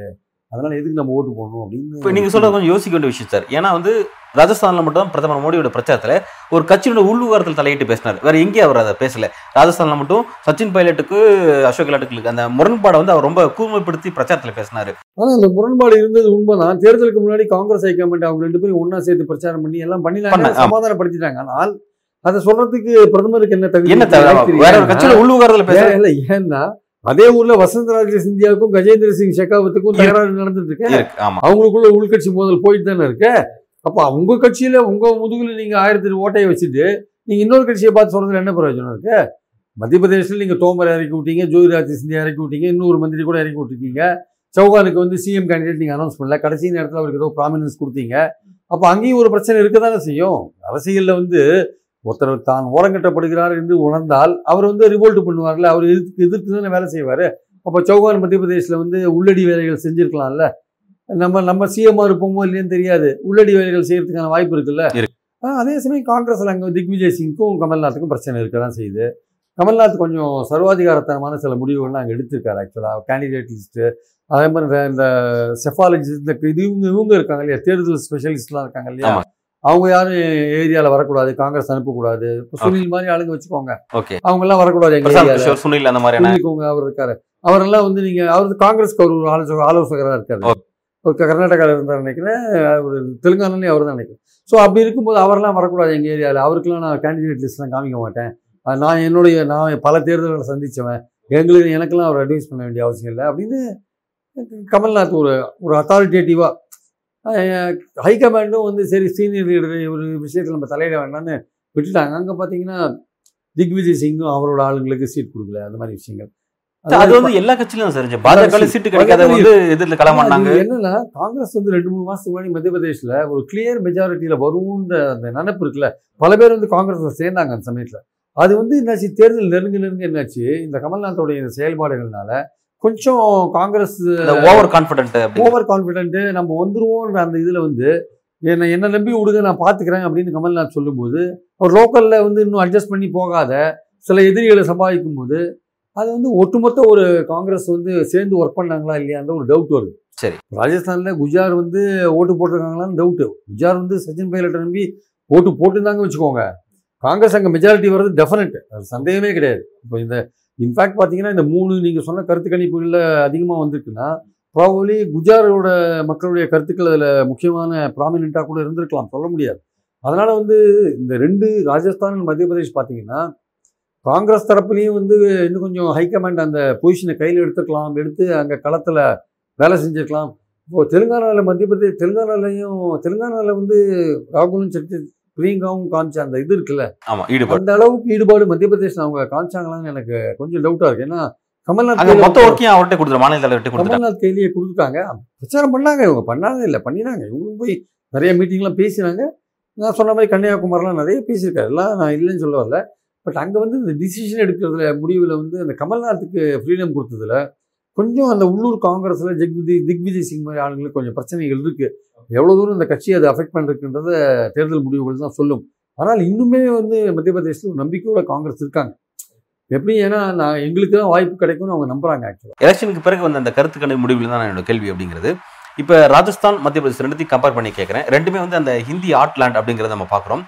அதனால எதுக்கு நம்ம ஓட்டு போடணும் இப்போ அப்படின்னு நீங்க சொல்றது கொஞ்சம் யோசிக்க வேண்டிய விஷயம் சார். ஏன்னா வந்து ராஜஸ்தான்ல மட்டும் தான் பிரதமர் மோடியோட பிரச்சாரத்துல ஒரு கட்சியோட உள்ளுவாரத்தில் தலையிட்டு பேசினார். வேற எங்கேயும் அவர் அதை பேசல. ராஜஸ்தான்ல மட்டும் சச்சின் பைலட்டுக்கு அசோக் கெலாட்டுக்கு அந்த முரண்பாடை வந்து அவர் ரொம்ப கூர்மைப்படுத்தி பிரச்சாரத்துல பேசினாரு. ஆனால் அந்த முரண்பாடு இருந்தது உண்மைதான் தேர்தலுக்கு முன்னாடி காங்கிரஸ் ஹைகமாண்ட் அவங்க ரெண்டு பேரும் ஒண்ணா சேர்த்து பிரச்சாரம் பண்ணி எல்லாம் பண்ண. சமாதானப்படுத்திட்டாங்க. ஆனால் அதை சொல்றதுக்கு பிரதமருக்கு என்ன தகுதி? என்ன வேற ஒரு தெரியல. கட்சியோட உள்ளுவாரத்தில் பேச இல்ல ஏன்னா அதே ஊர்ல வசந்தராஜ சிந்தியாவுக்கும் கஜேந்திர சிங் ஷெகாவத்துக்கும் தகராறு நடந்துட்டு இருக்கு. அவங்களுக்குள்ள உள்கட்சி மோதல் போயிட்டு தானே இருக்கு. அப்ப உங்க கட்சியில உங்க முதுகுல நீங்க ஆயிரத்தி ஓட்டையை வச்சுட்டு நீங்க இன்னொரு கட்சியை பார்த்து சொல்றதுல என்ன பிரயோஜனம் இருக்கு? மத்திய பிரதேசத்தில் நீங்க தோமரை இறக்கி விட்டீங்க ஜோதிராஜ் சிந்தியா இறக்கி விட்டீங்க இன்னொரு மந்திரி கூட இறக்கி விட்டுருக்கீங்க. சௌகானுக்கு வந்து சிஎம் கேண்டிடேட் நீங்க அனௌன்ஸ் பண்ணல. கடைசி நேரத்தில் அவருக்கு ஏதோ ப்ராமினன்ஸ் கொடுத்தீங்க. அப்போ அங்கேயும் ஒரு பிரச்சனை இருக்க தானே செய்யும்? அரசியலில் வந்து ஒருத்தர் தான் ஓரங்கட்டப்படுகிறார் என்று உணர்ந்தால் அவர் வந்து ரிவோல்ட் பண்ணுவார்ல அவர் எதிர்த்து எதிர்த்து தானே வேலை செய்வார். அப்போ சௌகான் மத்திய பிரதேசில் வந்து உள்ளடி வேலைகள் செஞ்சிருக்கலாம்ல. நம்ம நம்ம சிஎம்ஆர் இருப்போமோ இல்லைன்னு தெரியாது. உள்ளடி வேலைகள் செய்யறதுக்கான வாய்ப்பு இருக்குல்ல. அதே சமயம் காங்கிரஸ்ல அங்கே திக்விஜய் சிங்க்கும் கமல்நாத்துக்கும் பிரச்சனை இருக்க தான் செய்யுது. கமல்நாத் கொஞ்சம் சர்வாதிகாரத்தனமான சில முடிவுகள்லாம் அங்கே எடுத்திருக்காரு ஆக்சுவலாக கேண்டிடேட் லிஸ்ட்டு அதே மாதிரி இந்த- செஃபாலஜிஸ்ட் இந்த இது இவங்க இவங்க இருக்காங்க இல்லையா? தேர்தல் ஸ்பெஷலிஸ்ட்லாம் இருக்காங்க இல்லையா. அவங்க யாரும் ஏரியாவில் வரக்கூடாது காங்கிரஸ் அனுப்பக்கூடாது. இப்போ சுனில் மாதிரி ஆளுங்க வச்சுக்கோங்க. ஓகே அவங்க எல்லாம் வரக்கூடாது எங்க சுனில் அந்த மாதிரியான புரிஞ்சுக்கோங்க அவர் இருக்காரு. அவரெல்லாம் வந்து நீங்க அவர் காங்கிரஸ்க்கு அவர் ஒரு ஆலோசகர் ஆலோசகராக இருக்காரு. ஒரு கர்நாடகாவில் இருந்தார் நினைக்கிறேன். ஒரு தெலுங்கானாலையும் அவர் தான் நினைக்கிறேன். ஸோ அப்படி இருக்கும்போது அவரெல்லாம் வரக்கூடாது எங்கள் ஏரியாவில் அவருக்கெல்லாம் நான் கேண்டிடேட் லிஸ்ட்லாம் காமிக்க மாட்டேன். நான் என்னுடைய நான் பல தேர்தல்களை சந்திச்சவன். எங்களுக்கு எனக்கெல்லாம் அவர் அட்வைஸ் பண்ண வேண்டிய அவசியம் இல்லை அப்படின்னு கமல்நாத் ஒரு ஒரு அத்தாரிட்டேட்டிவாக ஹைகமாண்டும் வந்து சரி சீனியர் லீடர் ஒரு விஷயத்தில் நம்ம தலையிட வேண்டாம்னு விட்டுட்டாங்க. அங்கே பார்த்தீங்கன்னா திக்விஜய் சிங்கும் அவரோட ஆளுங்களுக்கு சீட் கொடுக்கல அந்த மாதிரி விஷயங்கள். அது வந்து எல்லா கட்சியிலும் சரிஞ்சு பாஜக சீட்டு கிடைக்காத வந்து எதிரில் களமாண்டாங்க அது என்னன்னா காங்கிரஸ் வந்து ரெண்டு மூணு மாசத்துக்கு முன்னாடி மத்திய பிரதேஷ்ல ஒரு கிளியர் மெஜாரிட்டியில வரும்ன்ற அந்த நினைப்பு இருக்குல்ல பல பேர் வந்து காங்கிரஸ்ல சேர்ந்தாங்க அந்த சமயத்துல. அது வந்து என்னாச்சு தேர்தல் நெருங்க நெருங்க என்னாச்சு இந்த கமல்நாத்தோடைய இந்த செயல்பாடுகள்னால கொஞ்சம் Congress over confident over confident நம்ம வந்துருவோன்ற அந்த இதுல வந்து என்னை என்ன நம்பி விடுங்க நான் பார்த்துக்கிறேன் அப்படின்னு கமல்நாத் சொல்லும்போது ஒரு லோக்கல்ல வந்து இன்னும் அட்ஜஸ்ட் பண்ணி போகாத சில எதிரிகளை சம்பாதிக்கும் போது அது வந்து ஒட்டுமொத்த ஒரு காங்கிரஸ் வந்து சேர்ந்து ஒர்க் பண்ணாங்களா இல்லையான்ற ஒரு டவுட் வருது. சரி. ராஜஸ்தான்ல குஜார் வந்து ஓட்டு போட்டிருக்காங்களான்னு டவுட்டு குஜார் வந்து சச்சின் பைலட்டை நம்பி ஓட்டு போட்டுருந்தாங்க வச்சுக்கோங்க. காங்கிரஸ் அங்கே மெஜாரிட்டி வர்றது டெஃபினட் அது சந்தேகமே கிடையாது. இப்போ இந்த இன்ஃபேக்ட் பார்த்தீங்கன்னா இந்த மூணு நீங்கள் சொன்ன கருத்து கணிப்புகளில் அதிகமாக வந்திருக்குன்னா ப்ராபப்ளி குஜாரோட மக்களுடைய கருத்துக்கள் அதில் முக்கியமான ப்ராமினெண்ட்டாக கூட இருந்திருக்கலாம் சொல்ல முடியாது. அதனால் வந்து இந்த ரெண்டு ராஜஸ்தான் மத்திய பிரதேஷ் பார்த்தீங்கன்னா காங்கிரஸ் தரப்புலேயும் வந்து இன்னும் கொஞ்சம் ஹைகமாண்ட் அந்த பொசிஷனை கையில் எடுத்துக்கலாம் எடுத்து அங்கே களத்தில் வேலை செஞ்சுருக்கலாம். இப்போது தெலுங்கானாவில் மத்திய பிரதேஷ் தெலுங்கானாலையும் தெலுங்கானாவில் வந்து ராகுலும் சக்தி பிரியங்காவும் காமிச்ச அந்த இது இருக்குல்ல ஆமா ஈடுபாடு. அந்த அளவுக்கு ஈடுபாடு மத்திய பிரதேஷ்ல அவங்க காமிச்சாங்களான்னு எனக்கு கொஞ்சம் டவுட்டா இருக்கு. ஏன்னா கமல்நாத் மொத்த ஒர்க்கையும் அவர்கிட்ட கொடுத்துரு மாநில தலைவர்கிட்ட கமல்நாத் கையிலேயே கொடுத்துட்டாங்க. பிரச்சாரம் பண்ணாங்க இவங்க பண்ணாங்க இல்லை பண்ணினாங்க. இவங்களும் போய் நிறைய மீட்டிங்லாம் பேசினாங்க. நான் சொன்ன மாதிரி கன்னியாகுமரிலாம் நிறைய பேசியிருக்காரு. எல்லாம் நான் இல்லைன்னு சொல்ல வரல. பட் அங்கே வந்து இந்த டிசிஷன் எடுக்கிறதுல முடிவில் வந்து அந்த கமல்நாத்துக்கு ஃப்ரீடம் கொடுத்ததுல கொஞ்சம் அந்த உள்ளூர் காங்கிரஸில் ஜெக்விஜய் திக்விஜய் சிங் மாதிரி ஆளுங்களுக்கு கொஞ்சம் பிரச்சனைகள் இருக்குது எவ்வளோ தூரம் இந்த கட்சியை அதை அஃபெக்ட் பண்ணிருக்குன்றத தேர்தல் முடிவுகள் தான் சொல்லும். ஆனால் இன்னுமே வந்து மத்திய பிரதேசத்தில் நம்பிக்கையோட காங்கிரஸ் இருக்காங்க. எப்படி ஏன்னா நான் எங்களுக்கு தான் வாய்ப்பு கிடைக்கும்னு அவங்க நம்புறாங்க ஆக்சுவலாக எலெக்ஷனுக்கு பிறகு வந்த அந்த கருத்து கணிப்பு முடிவில் தான் என்னோட கேள்வி அப்படிங்கிறது. இப்போ ராஜஸ்தான் மத்திய பிரதேசம் ரெண்டுத்தையும் கம்பேர் பண்ணி கேட்குறேன். ரெண்டுமே வந்து அந்த ஹிந்தி ஆர்ட்லேண்ட் அப்படிங்கிறத நம்ம பார்க்குறோம்.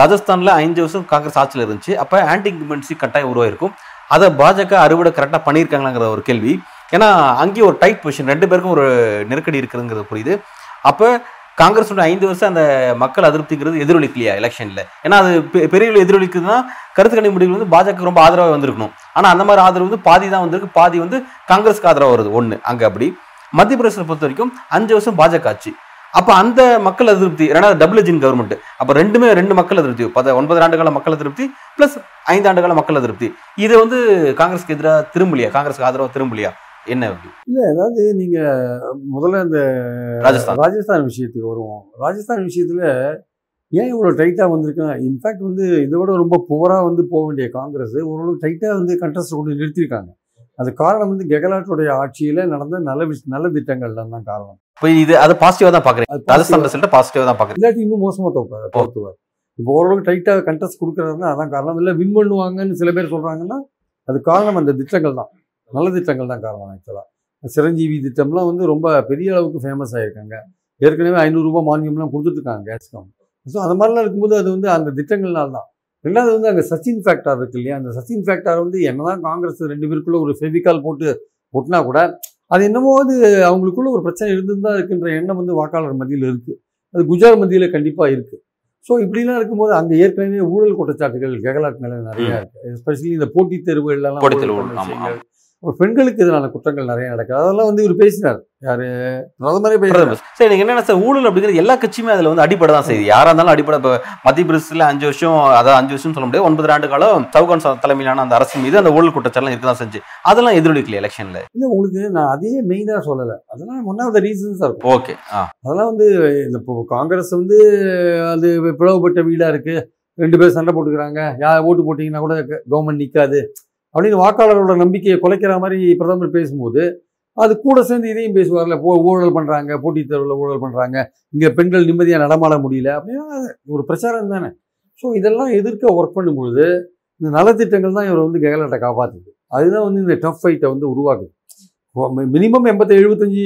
ராஜஸ்தானில் ஐந்து வருஷம் காங்கிரஸ் ஆட்சியில் இருந்துச்சு. அப்போ ஆன்டி இன்குமென்சி கட்டாயம் உருவாயிருக்கும். அதை பாஜக அறுவடை கரெக்டாக பண்ணியிருக்காங்களாங்கிற ஒரு கேள்வி. ஏன்னா அங்கேயும் ஒரு டைட் பொசிஷன் ரெண்டு பேருக்கும் ஒரு நெருக்கடி இருக்குதுங்கிறது புரியுது. அப்போ காங்கிரஸோட ஐந்து வருஷம் அந்த மக்கள் அதிருப்திங்கிறது எதிரொலிக்கலையா எலெக்ஷனில் ஏன்னா அது பெ- பெரிய எதிரொலிக்குதுன்னா கருத்து கணி முடிவுகள் வந்து பாஜக ரொம்ப ஆதரவாக வந்திருக்கணும். ஆனால் அந்த மாதிரி ஆதரவு வந்து பாதி தான் வந்திருக்கு. பாதி வந்து காங்கிரஸ்க்கு ஆதரவாக வருது ஒன்று அங்கே அப்படி. மத்திய பிரதேசத்தை பொறுத்த வரைக்கும் அஞ்சு வருஷம் பாஜக ஆட்சி. அப்போ அந்த மக்கள் அதிருப்தி ரெண்டாவது டபுள் எஜின் கவர்மெண்ட் அப்போ ரெண்டுமே ரெண்டு மக்கள் அதிருப்தி. பத ஒன்பது ஆண்டுகால மக்கள் அதிருப்தி ப்ளஸ் ஐந்து ஆண்டுகால மக்கள் அதிருப்தி. இது வந்து காங்கிரஸ்க்கு எதிராக திரும்பலையா? காங்கிரஸ்க்கு ஆதரவாக திரும்பலையா? என்ன அப்படி? அதாவது நீங்க முதல்ல இந்த ராஜஸ்தான். ராஜஸ்தான் விஷயத்துக்கு வருவோம். ராஜஸ்தான் விஷயத்துல ஏன் இவ்வளோ டைட்டாக வந்திருக்குன்னா இன்ஃபேக்ட் வந்து இதை விட ரொம்ப புவராக வந்து போக வேண்டிய காங்கிரஸ் ஓரளவு டைட்டாக வந்து கண்டஸ்ட் கொண்டு நிறுத்தியிருக்காங்க அது காரணம் வந்து கெகலாட்டுடைய ஆட்சியில் நடந்த நல்ல விஷ நல்ல திட்டங்கள்லாம் தான் காரணம். இப்போ இது அதை பாசிட்டிவாக தான் பார்க்குறேன் ராஜஸ்தான் ரிசல்ட்டை பாசிட்டிவாக தான் பார்க்குறேன் இல்லாட்டி இன்னும் மோசமாக தோப்பார் தோத்துவார் இப்போ ஓரளவுக்கு டைட்டாக கண்டஸ்ட் கொடுக்குறாருன்னா அதான் காரணம். இல்லை வின் பண்ணுவாங்கன்னு சில பேர் சொல்கிறாங்கன்னா அது காரணம் அந்த திட்டங்கள் தான். நல்ல திட்டங்கள் தான் காரணம் ஆக்சுவலாக சிரஞ்சீவி திட்டம்லாம் வந்து ரொம்ப பெரிய அளவுக்கு ஃபேமஸ் ஆகிருக்காங்க ஏற்கனவே ஐநூறுரூபா மானியம்லாம் கொடுத்துட்ருக்காங்க கேஸ்காம் ஸோ அந்த மாதிரிலாம் இருக்கும்போது அது வந்து அந்த திட்டங்கள்னால தான் ரெண்டாவது வந்து அங்கே சச்சின் ஃபேக்டர் இருக்கு இல்லையா? அந்த சச்சின் ஃபேக்டர் வந்து என்னதான் காங்கிரஸ் ரெண்டு பேருக்குள்ள ஒரு ஃபெவிகால் போட்டு ஒட்டினா கூட அது என்னமோ வந்து அவங்களுக்குள்ள ஒரு பிரச்சனை இருந்துதான் இருக்குன்ற எண்ணம் வந்து வாக்காளர் மத்தியில் இருக்கு. அது குஜராத் மத்தியில் கண்டிப்பாக இருக்கு. ஸோ இப்படிலாம் இருக்கும்போது அங்கே ஏற்கனவே ஊழல் குற்றச்சாட்டுகள் கெகலாட் மேலே நிறைய இருக்கு. எஸ்பெஷலி இந்த போட்டித் தேர்வுகள்லாம் அப்புறம் பெண்களுக்கு எதிரான குற்றங்கள் நிறைய நடக்குது. அதெல்லாம் வந்து இவர் பேசினார். யாரு? பிரதமரே பிரதமர். சரி எனக்கு என்னன்னா சார் ஊழல் அப்படிங்கிறது எல்லா கட்சியுமே அதில் வந்து அடிப்படை தான் செய்யுது யாரா இருந்தாலும் அடிப்படை. இப்போ மத்திய பிரதேசத்தில் அஞ்சு வருஷம் அதாவது அஞ்சு வருஷம் சொல்ல முடியாது ஒன்பது ஆண்டு காலம் சவுகான் தலைமையிலான அந்த அரசு மீது அந்த ஊழல் குற்றச்சாட்டுலாம் இருக்க தான் செஞ்சு. அதெல்லாம் எதிரொலிக்கல எலெக்ஷன்ல இல்லை உங்களுக்கு நான் அதையே மெயினாக சொல்லலை. அதெல்லாம் ஒன் ஆஃப் த ரீசன்ஸாக இருக்கும். Okay ah. அதெல்லாம் வந்து இந்த இப்போ காங்கிரஸ் வந்து அது பிளவுபட்ட வீடாக இருக்கு. ரெண்டு பேரும் சண்டை போட்டுக்கிறாங்க. யார் ஓட்டு போட்டிங்கன்னா கூட கவர்மெண்ட் நிற்காது அப்படின்னு வாக்காளரோட நம்பிக்கையை குலைக்கிற மாதிரி பிரதமர் பேசும்போது அது கூட சேர்ந்து இதையும் பேசுவார்ல போ ஊழல் பண்ணுறாங்க போட்டித் தேர்வில் ஊழல் பண்ணுறாங்க இங்கே பெண்கள் நிம்மதியாக நடமாட முடியல அப்படின்னா ஒரு பிரச்சாரம் தானே. ஸோ இதெல்லாம் எதிர்க்க ஒர்க் பண்ணும்பொழுது இந்த நலத்திட்டங்கள் தான் இவர் வந்து கெகலாட்டை காப்பாற்றுது அதுதான் வந்து இந்த டஃப் ஃபைட்டை வந்து உருவாக்குது. மினிமம் எண்பத்தி எழுபத்தஞ்சி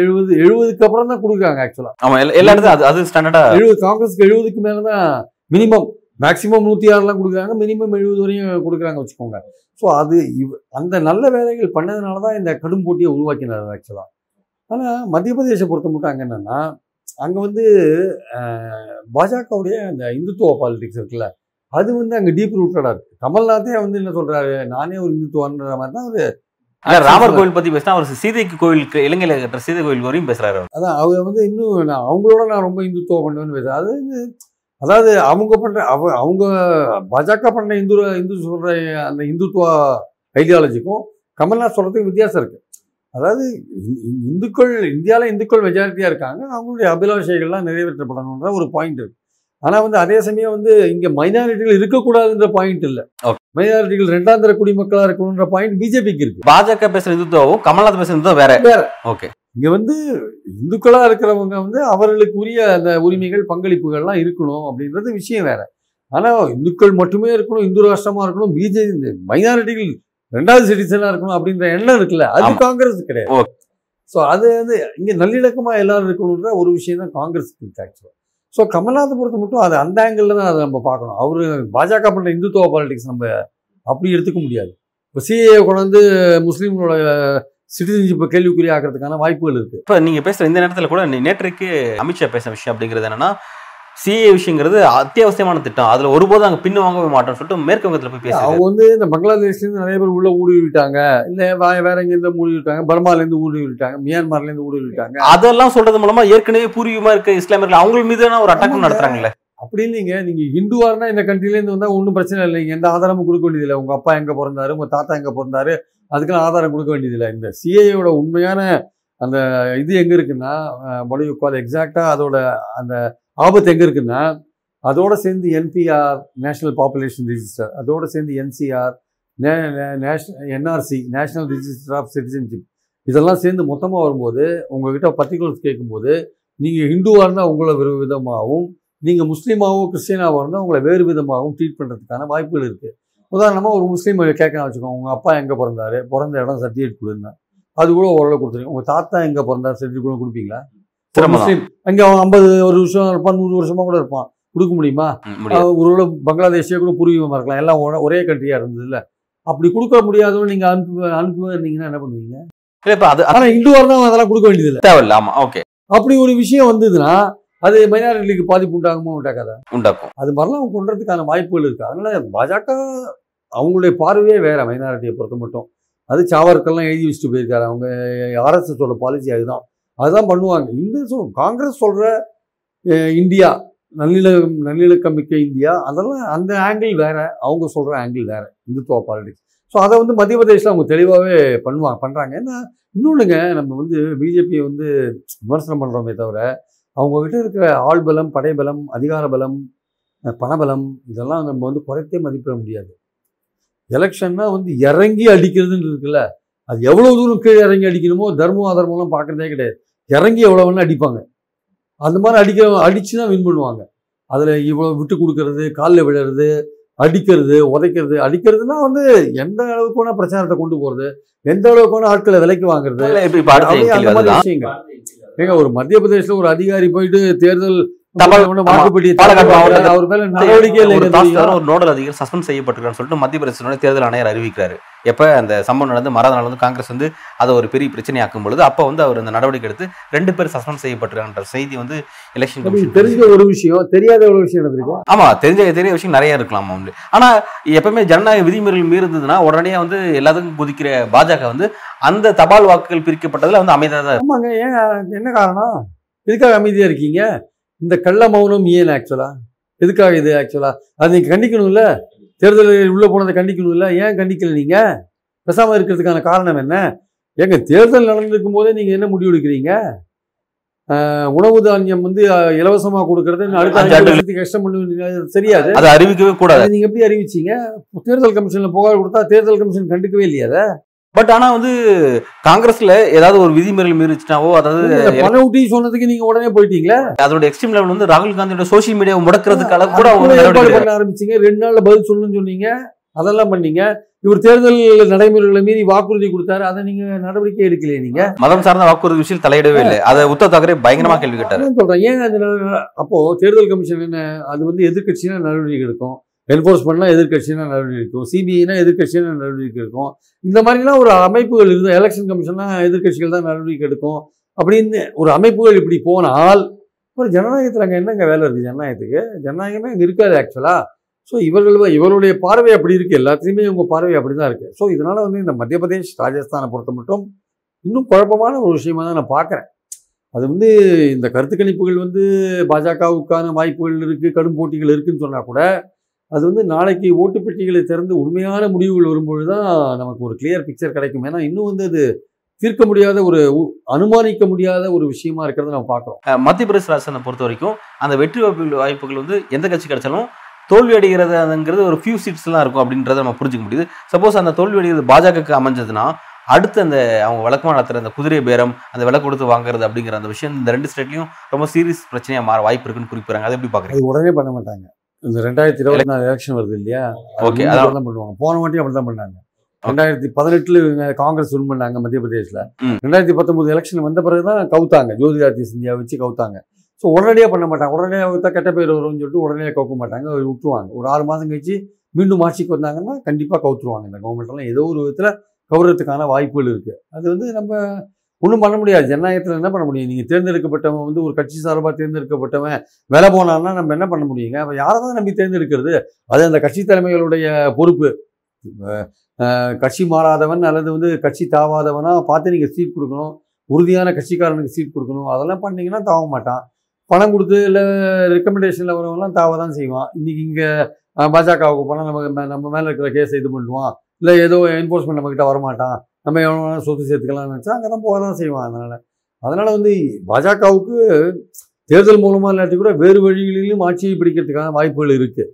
எழுபது எழுபதுக்கு அப்புறம் தான் கொடுக்குறாங்க ஆக்சுவலாக ஆமா எல்லா- இடத்துலயும் அது அது ஸ்டாண்டர்டா எழுபது காங்கிரஸ்க்கு எழுபதுக்கு மேலே தான் மினிமம் மேக்ஸிமம் நூற்றி ஆறுலாம் கொடுக்குறாங்க மினிமம் எழுபது வரையும் கொடுக்குறாங்க வச்சுக்கோங்க. ஸோ அது இவ் அந்த நல்ல வேலைகள் பண்ணதுனால தான் இந்த கடும் போட்டியை உருவாக்கினார் ஆக்சுவலாக ஆனால் மத்திய பிரதேசை பொறுத்த மட்டும் அங்கே என்னென்னா அங்கே வந்து பாஜகவுடைய அந்த இந்துத்துவ பாலிடிக்ஸ் இருக்குல்ல அது வந்து அங்கே டீப் ரூட்டடாக இருக்கு. கமல்நாத்தே வந்து என்ன சொல்றாரு நானே ஒரு இந்துத்துவான்ற மாதிரி தான் ஒரு ராமர் கோவில் பத்தி பேசினா அவர் சீதைக்கு கோவிலுக்கு இலங்கையில கட்டுற சீதை கோவில் வரையும் பேசுறாரு அவர். அதான் அவங்க வந்து இன்னும் நான் அவங்களோட நான் ரொம்ப இந்துத்துவம் பண்ணுவேன்னு பேசுறேன். அது அதாவது அவங்க பண்ற அவ அவங்க பாஜக பண்ற இந்து இந்து சொல்ற அந்த இந்துத்துவ ஐடியாலஜிக்கும் கமல்நாத் சொல்றதுக்கு வித்தியாசம் இருக்கு. அதாவது இந்துக்கள் இந்தியாவில் இந்துக்கள் மெஜாரிட்டியா இருக்காங்க. அவங்களுடைய அபிலாஷைகள்லாம் நிறைவேற்றப்படணுன்ற ஒரு பாயிண்ட் இருக்கு. ஆனா வந்து அதே சமயம் வந்து இங்க மைனாரிட்டிகள் இருக்கக்கூடாதுன்ற பாயிண்ட் இல்ல. மைனாரிட்டிகள் ரெண்டாந்திர குடிமக்களா இருக்கணுன்ற பாயிண்ட் பிஜேபிக்கு இருக்கு. பாஜக பேசுற இந்துத்துவம் கமல்நாத் பேசுற இந்துத்துவம் வேற. வேற. ஓகே இங்க வந்து இந்துக்களா இருக்கிறவங்க வந்து அவர்களுக்கு உரிய அந்த உரிமைகள் பங்களிப்புகள்லாம் இருக்கணும் அப்படின்றது விஷயம் வேற. ஆனா இந்துக்கள் மட்டுமே இருக்கணும் இந்து ராஷ்டிரமா இருக்கணும் பிஜேபி மைனாரிட்டிகள் ரெண்டாவது சிட்டிசனா இருக்கணும் அப்படின்ற எண்ணம் இருக்குல்ல? அது. காங்கிரஸ் கிடையாது. ஸோ அது வந்து இங்க நல்லிணக்கமா எல்லாரும் இருக்கணுன்ற ஒரு விஷயம் தான் காங்கிரஸ் இருக்கு ஆக்சுவலாக ஸோ கமல்நாத்தை பொறுத்த மட்டும் அது அந்த ஆங்கிள் தான் அதை நம்ம பார்க்கணும். அவரு பாஜக பண்ற இந்துத்துவ பாலிடிக்ஸ் நம்ம அப்படி எடுத்துக்க முடியாது. இப்போ சிஏ கொண்டாந்து முஸ்லீம்களோட சிட்டிசன்ஷிப்பை கேள்விக்குறி ஆக்கிறதுக்கான வாய்ப்புகள் இருக்கு. இப்ப நீங்க பேசுற இந்த நேரத்துல கூட நீ- நேற்றைக்கு அமித்ஷா பேசின விஷயம் அப்படிங்கிறது என்னன்னா சிஏ விஷயங்கிறது அத்தியாவசியமான திட்டம். அதுல ஒருபோதும் அங்க பின்னு வாங்கவே மாட்டோம்னு சொல்லிட்டு மேற்கு வங்கத்துல போய் பேசுறாரு அவங்க வந்து இந்த பங்களாதேஷ்ல இருந்து நிறைய பேர் உள்ள ஊடுருவி விட்டாங்க இல்ல வேற எங்க இருந்து ஊடுருவி விட்டாங்க பர்மால இருந்து ஊடுருவி விட்டாங்க மியான்மர்ல இருந்து ஊடுருவி விட்டாங்க அதெல்லாம் சொல்றது மூலமா ஏற்கனவே பூர்வீகமா இருக்க இஸ்லாமியர்கள் அவங்க மீதான ஒரு அட்டாக் ஆமாங்க. நடத்துறாங்கல்ல அப்படி இல்லைங்க. நீங்க இந்துவா இருந்தா இந்த கண்ட்ரில இருந்து வந்தா ஒன்றும் பிரச்சனை இல்லைங்க. எந்த ஆதாரமும் கொடுக்க வேண்டியதில்லை. உங்க அப்பா எங்க பிறந்தாரு? உங்க தாத்தா எங்க பிறந்தாரு? அதுக்கெல்லாம் ஆதாரம் கொடுக்க வேண்டியதில்லை. இந்த சிஏயோட உண்மையான அந்த இது எங்கே இருக்குன்னா மொழிக்கால் எக்ஸாக்டாக அதோட அந்த ஆபத்து எங்கே இருக்குன்னா அதோட சேர்ந்து என்பிஆர் நேஷ்னல் பாப்புலேஷன் ரிஜிஸ்டர் அதோட சேர்ந்து என்சிஆர் நே national NRC national register of citizenship இதெல்லாம் சேர்ந்து மொத்தமாக வரும்போது உங்கள்கிட்ட பர்டிகுலர்ஸ் கேட்கும்போது நீங்கள் ஹிந்துவாக இருந்தால் உங்களை வேறு விதமாகவும் நீங்கள் முஸ்லீமாகவும் கிறிஸ்டியனாகவும் இருந்தால் உங்களை வேறு விதமாகவும் ட்ரீட் பண்ணுறதுக்கான வாய்ப்புகள் இருக்குது உதாரணமாக ஒரு முஸ்லீம் கேட்கணும் வச்சுக்கோங்க உங்கள் அப்பா எங்கே பிறந்தாரு? பிறந்த இடம் சர்டிஃபிகேட் கொடுங்க. அது கூட ஓரளவு கொடுத்துருங்க. உங்கள் தாத்தா எங்கே பிறந்தாரு? சர்டிஃபிகேட் கூட கொடுப்பீங்களா? ஒரு தான். முஸ்லீம் அங்கே அவன் ஐம்பது ஒரு வருஷம் இருப்பான் நூறு வருஷமா கூட இருப்பான். கொடுக்க முடியுமா? ஒருவேளை பங்களாதேஷே கூட பூர்வீகமாக இருக்கலாம். எல்லாம் ஒரே- ஒரே கண்ட்ரியா இருந்ததுல அப்படி கொடுக்க முடியாதவங்க நீங்க அனுப்பு அனுப்புவே இருந்தீங்கன்னா என்ன பண்ணுவீங்க? இல்ல இப்ப அது அது ஆனா இந்துவா இருந்தா அதெல்லாம் கொடுக்க வேண்டியதில்லை. தேவையில்ல. ஆமா ஓகே அப்படி ஒரு விஷயம் வந்ததுன்னா அது மைனாரிட்டிக்கு பாதிப்பு உண்டாகுமோ உண்டாக்காதா உண்டாக்கும். அது மாதிரிலாம் அவங்க கொண்டதுக்கான வாய்ப்புகள் இருக்கு. அதனால பாஜக அவங்களுடைய பார்வையே வேற மைனாரிட்டியை பொறுத்த மட்டும். அது சாவர்க்கெல்லாம் எழுதி வச்சுட்டு போயிருக்காரு. அவங்க ஆர்எஸ்எஸோட பாலிசி அதுதான். அதுதான் பண்ணுவாங்க. இந்த காங்கிரஸ் சொல்ற அஹ், இந்தியா நல்லிண நல்லிணக்கம் மிக்க இந்தியா அதெல்லாம் அந்த ஆங்கிள் வேற. அவங்க சொல்ற ஆங்கிள் வேற. இந்துத்துவ பாலிடிக்ஸ் ஸோ அதை வந்து மத்திய பிரதேசில் அவங்க தெளிவாகவே பண்ணுவாங்க பண்ணுறாங்க ஏன்னா இன்னொன்றுங்க நம்ம வந்து பிஜேபியை வந்து விமர்சனம் பண்ணுறோமே தவிர அவங்க கிட்ட இருக்கிற ஆள் பலம் படைபலம் அதிகார பலம் பணபலம் இதெல்லாம் நம்ம வந்து குறைத்தே மதிப்பிட முடியாது. எலெக்ஷன்னா வந்து இறங்கி அடிக்கிறதுன்னு இருக்குல்ல. அது எவ்வளோ தூரம் கீழே இறங்கி அடிக்கணுமோ தர்மம் அதர்மம்லாம் பார்க்கறதே கிடையாது. இறங்கி எவ்வளோ அடிப்பாங்க. அந்த மாதிரி அடிக்க அடிச்சு தான் வின் பண்ணுவாங்க. அதில் இவ்வளோ விட்டு கொடுக்கறது காலில் விழுறது அடிக்கிறது உதைக்கிறது அடிக்கிறதுனா வந்து எந்த அளவுக்கு வேணா பிரச்சாரத்தை கொண்டு போகிறது எந்த அளவுக்கு வேணா ஆட்களை விலைக்கு வாங்குறது இப்ப அடுத்த விஷயங்கள். ஏங்க ஒரு மத்திய பிரதேசத்தில் ஒரு அதிகாரி போயிட்டு தேர்தல் நோடல் அதிகாரி சஸ்பெண்ட் செய்யப்பட்டிருக்கான்னு சொல்லிட்டு மத்திய பிரதேச தேர்தல் ஆணையர் அறிவிக்கிறாரு. எப்ப அந்த சம்பவம் நடந்து மறுநாள் வந்து காங்கிரஸ் வந்து அதை ஒரு பெரிய பிரச்சனையாக்கும் பொழுது அப்ப வந்து அவர் அந்த நடவடிக்கை எடுத்து ரெண்டு பேர் சஸ்பெண்ட் செய்யப்பட்டிருக்கான்ற செய்தி வந்து எலெக்ஷன் கமிஷன் தெரிஞ்ச ஒரு விஷயம் தெரியாத ஒரு விஷயம் நடந்திருக்கு ஆமா தெரிஞ்ச தெரிய விஷயம் நிறைய இருக்கலாம் வந்து. ஆனா எப்பவுமே ஜனநாயக விதிமுறைகள் மீறுதுன்னா உடனே வந்து எல்லாத்துக்கும் குதிக்கிற பாஜக வந்து அந்த தபால் வாக்குகள் பிரிக்கப்பட்டதுல வந்து அமைதியாக தான் ஆமாங்க ஏன் என்ன காரணம்? எதுக்காக அமைதியா இருக்கீங்க? இந்த கள்ள மௌனம் ஏன் ஆக்சுவலா எதுக்காக இது ஆக்சுவலா அது நீங்க கண்டிக்கணும்ல? தேர்தலில் உள்ள போனதை கண்டிக்கணும்ல? ஏன் கண்டிக்கல நீங்க? பேசாம இருக்கிறதுக்கான காரணம் என்ன? ஏங்க தேர்தல் நடந்திருக்கும் போதே நீங்க என்ன முடிவு எடுக்கிறீங்க? உணவு தானியம் வந்து ஆஹ், இலவசமா கொடுக்கறது அடுத்த கஷ்டம் அது தெரியாது. அதை அறிவிக்கவே கூடாது. அதை நீங்க எப்படி அறிவிச்சீங்க? தேர்தல் கமிஷன்ல புகார் கொடுத்தா தேர்தல் கமிஷன் கண்டுக்கவே இல்லையா அதை? பட் ஆனா வந்து காங்கிரஸ்ல ஏதாவது ஒரு விதிமுறைகள் மீறிச்சுனாவோ அதாவது இந்த பண ஊட்டி சொன்னதுக்கு நீங்க உடனே போயிட்டீங்களா? அதோட எக்ஸ்ட்ரீம் லெவல் வந்து ராகுல் காந்தியோட சோஷியல் மீடியாவை முடக்கிறதுக்காக கூட அவங்க பண்ண ஆரம்பிச்சீங்க. ரெண்டு நாள்ல பதில் சொல்லணும்னு சொன்னீங்க. அதெல்லாம் பண்ணீங்க. இவர் தேர்தல் நடைமுறைகளை மீறி வாக்குறுதி கொடுத்தாரு. அதை நீங்க நடவடிக்கை எடுக்கலையே நீங்க? மதம் சார்ந்த வாக்குறுதி விஷயம் தலையிடவே இல்லை. அதை உத்தவ் தாக்கரே பயங்கரமா கேள்வி கேட்டாரு. சொல்றேன். ஏன் அது நட- அப்போ தேர்தல் கமிஷன் என்ன அது வந்து எதிர்க்கட்சினா நடவடிக்கை எடுக்கும். என்போர்ஸ்மெண்ட்னா எதிர்க்கட்சினா நடவடிக்கை இருக்கும் சிபிஐனா எதிர்க்கட்சினா நடவடிக்கை எடுக்கும். இந்த மாதிரிலாம் ஒரு அமைப்புகள் இருந்தால் எலெக்ஷன் கமிஷன்னா எதிர்க்கட்சிகள் தான் நடவடிக்கை எடுக்கும். அப்படின்னு ஒரு அமைப்புகள் இப்படி போனால் அப்புறம் ஜனநாயகத்தில் அங்கே என்னங்க வேலை இருக்குது ஜனநாயகத்துக்கு? ஜனநாயகமே அங்கே இருக்காது ஆக்சுவலாக ஸோ இவர்கள் இவருடைய பார்வை அப்படி இருக்குது எல்லாத்துலேயுமே இவங்க பார்வை அப்படி தான் இருக்குது ஸோ இதனால் வந்து இந்த மத்திய பிரதேஷ் ராஜஸ்தானை பொறுத்த மட்டும் இன்னும் குழப்பமான ஒரு விஷயமா தான் நான் பார்க்குறேன். அது வந்து இந்த கருத்து கணிப்புகள் வந்து பாஜகவுக்கான வாய்ப்புகள் இருக்குது கடும் போட்டிகள் இருக்குதுன்னு சொன்னால் கூட அது வந்து நாளைக்கு ஓட்டு பெட்டிகளை திறந்து உண்மையான முடிவுகள் வரும்பொழுது தான் நமக்கு ஒரு கிளியர் பிக்சர் கிடைக்கும். ஏன்னா இன்னும் வந்து அது தீர்க்க முடியாத ஒரு அனுமானிக்க முடியாத ஒரு விஷயமா இருக்கிறத நம்ம பார்க்குறோம். மத்திய பிரதேச ராஜஸ்தானை பொறுத்த வரைக்கும் அந்த வெற்றி வாய்ப்புகள் வாய்ப்புகள் வந்து எந்த கட்சி கிடைச்சாலும் தோல்வி அடைகிறதுங்கிறது ஒரு ஃபியூ சீட்ஸ்லாம் இருக்கும் அப்படின்றத நம்ம புரிஞ்சுக்க முடியுது. சப்போஸ் அந்த தோல்வி அடைகிறது பாஜகவுக்கு அமைஞ்சதுன்னா அடுத்து அந்த அவங்க வழக்கமாக நடத்துகிற அந்த குதிரை பேரம் அந்த விலை கொடுத்து வாங்குறது அப்படிங்கிற அந்த விஷயம் இந்த ரெண்டு ஸ்டேட்லையும் ரொம்ப சீரியஸ் பிரச்சனையாக மாற வாய்ப்பு இருக்குன்னு குறிப்பிடுறாங்க. அதை எப்படி பார்க்குறீங்க? அது உடனே பண்ண மாட்டாங்க. இந்த ரெண்டாயிரத்தி இருபத்தி நாலு எலெக்ஷன் வருது இல்லையா? அது அதான். தான் பண்ணுவாங்க. போன வாட்டி அப்படி தான் பண்ணாங்க. ரெண்டாயிரத்தி பதினெட்டுல இவங்க காங்கிரஸ் வின் பண்ணாங்க மத்திய பிரதேஷ்ல. ம். ரெண்டாயிரத்தி பத்தொன்பது எலெக்ஷன் வந்த பிறகு தான் கவுத்தாங்க. ஜோதிராதித்ய சிந்தியா வச்சு கவுத்தாங்க. ஸோ உடனடியாக பண்ண மாட்டாங்க. உடனே கவுத்தா கெட்ட பேர் வரும்னு சொல்லிட்டு உடனே கவுக்க மாட்டாங்க. விட்டுருவாங்க. ஒரு ஆறு மாதம் கழிச்சு மீண்டும் ஆட்சிக்கு வந்தாங்கன்னா கண்டிப்பாக கவுத்துருவாங்க. இந்த கவர்மெண்ட்லாம் ஏதோ ஒரு விதத்தில் கவுறதுக்கான வாய்ப்புகள் இருக்குது அது வந்து நம்ம ஒன்றும் பண்ண முடியாது. ஜனநாயகத்தில் என்ன பண்ண முடியும்? நீங்கள் தேர்ந்தெடுக்கப்பட்டவன் வந்து ஒரு கட்சி சார்பாக தேர்ந்தெடுக்கப்பட்டவன் வேலை போனான்னா நம்ம என்ன பண்ண முடியுங்க? அப்போ யாரை தான் நம்பி தேர்ந்தெடுக்கிறது? அது அந்த கட்சி தலைமைகளுடைய பொறுப்பு. கட்சி மாறாதவன் அல்லது வந்து கட்சி தாவாதவனா பார்த்து நீங்கள் சீட் கொடுக்கணும். உறுதியான கட்சிக்காரனுக்கு சீட் கொடுக்கணும். அதெல்லாம் பண்ணிங்கன்னா தாவ மாட்டான். பணம் கொடுத்து இல்லை ரெக்கமெண்டேஷனில் வரவங்களாம் தாவ தான் செய்வான். இன்றைக்கி இங்கே பாஜகவுக்கு போனால் நம்ம மே- நம்ம மேலே இருக்கிற கேஸை இது பண்ணுவான் இல்லை ஏதோ என்ஃபோர்ஸ்மெண்ட் நம்மக்கிட்ட வரமாட்டான். நம்ம எவ்வளோ சொத்து சேர்த்துக்கலாம்னு நினச்சா அங்கே தான் போக தான் செய்வான். அதனால் அதனால் வந்து பாஜகவுக்கு தேர்தல் மூலமாக இல்லாட்டி கூட வேறு வழிகளிலும் ஆட்சியை பிடிக்கிறதுக்கான வாய்ப்புகள் இருக்குது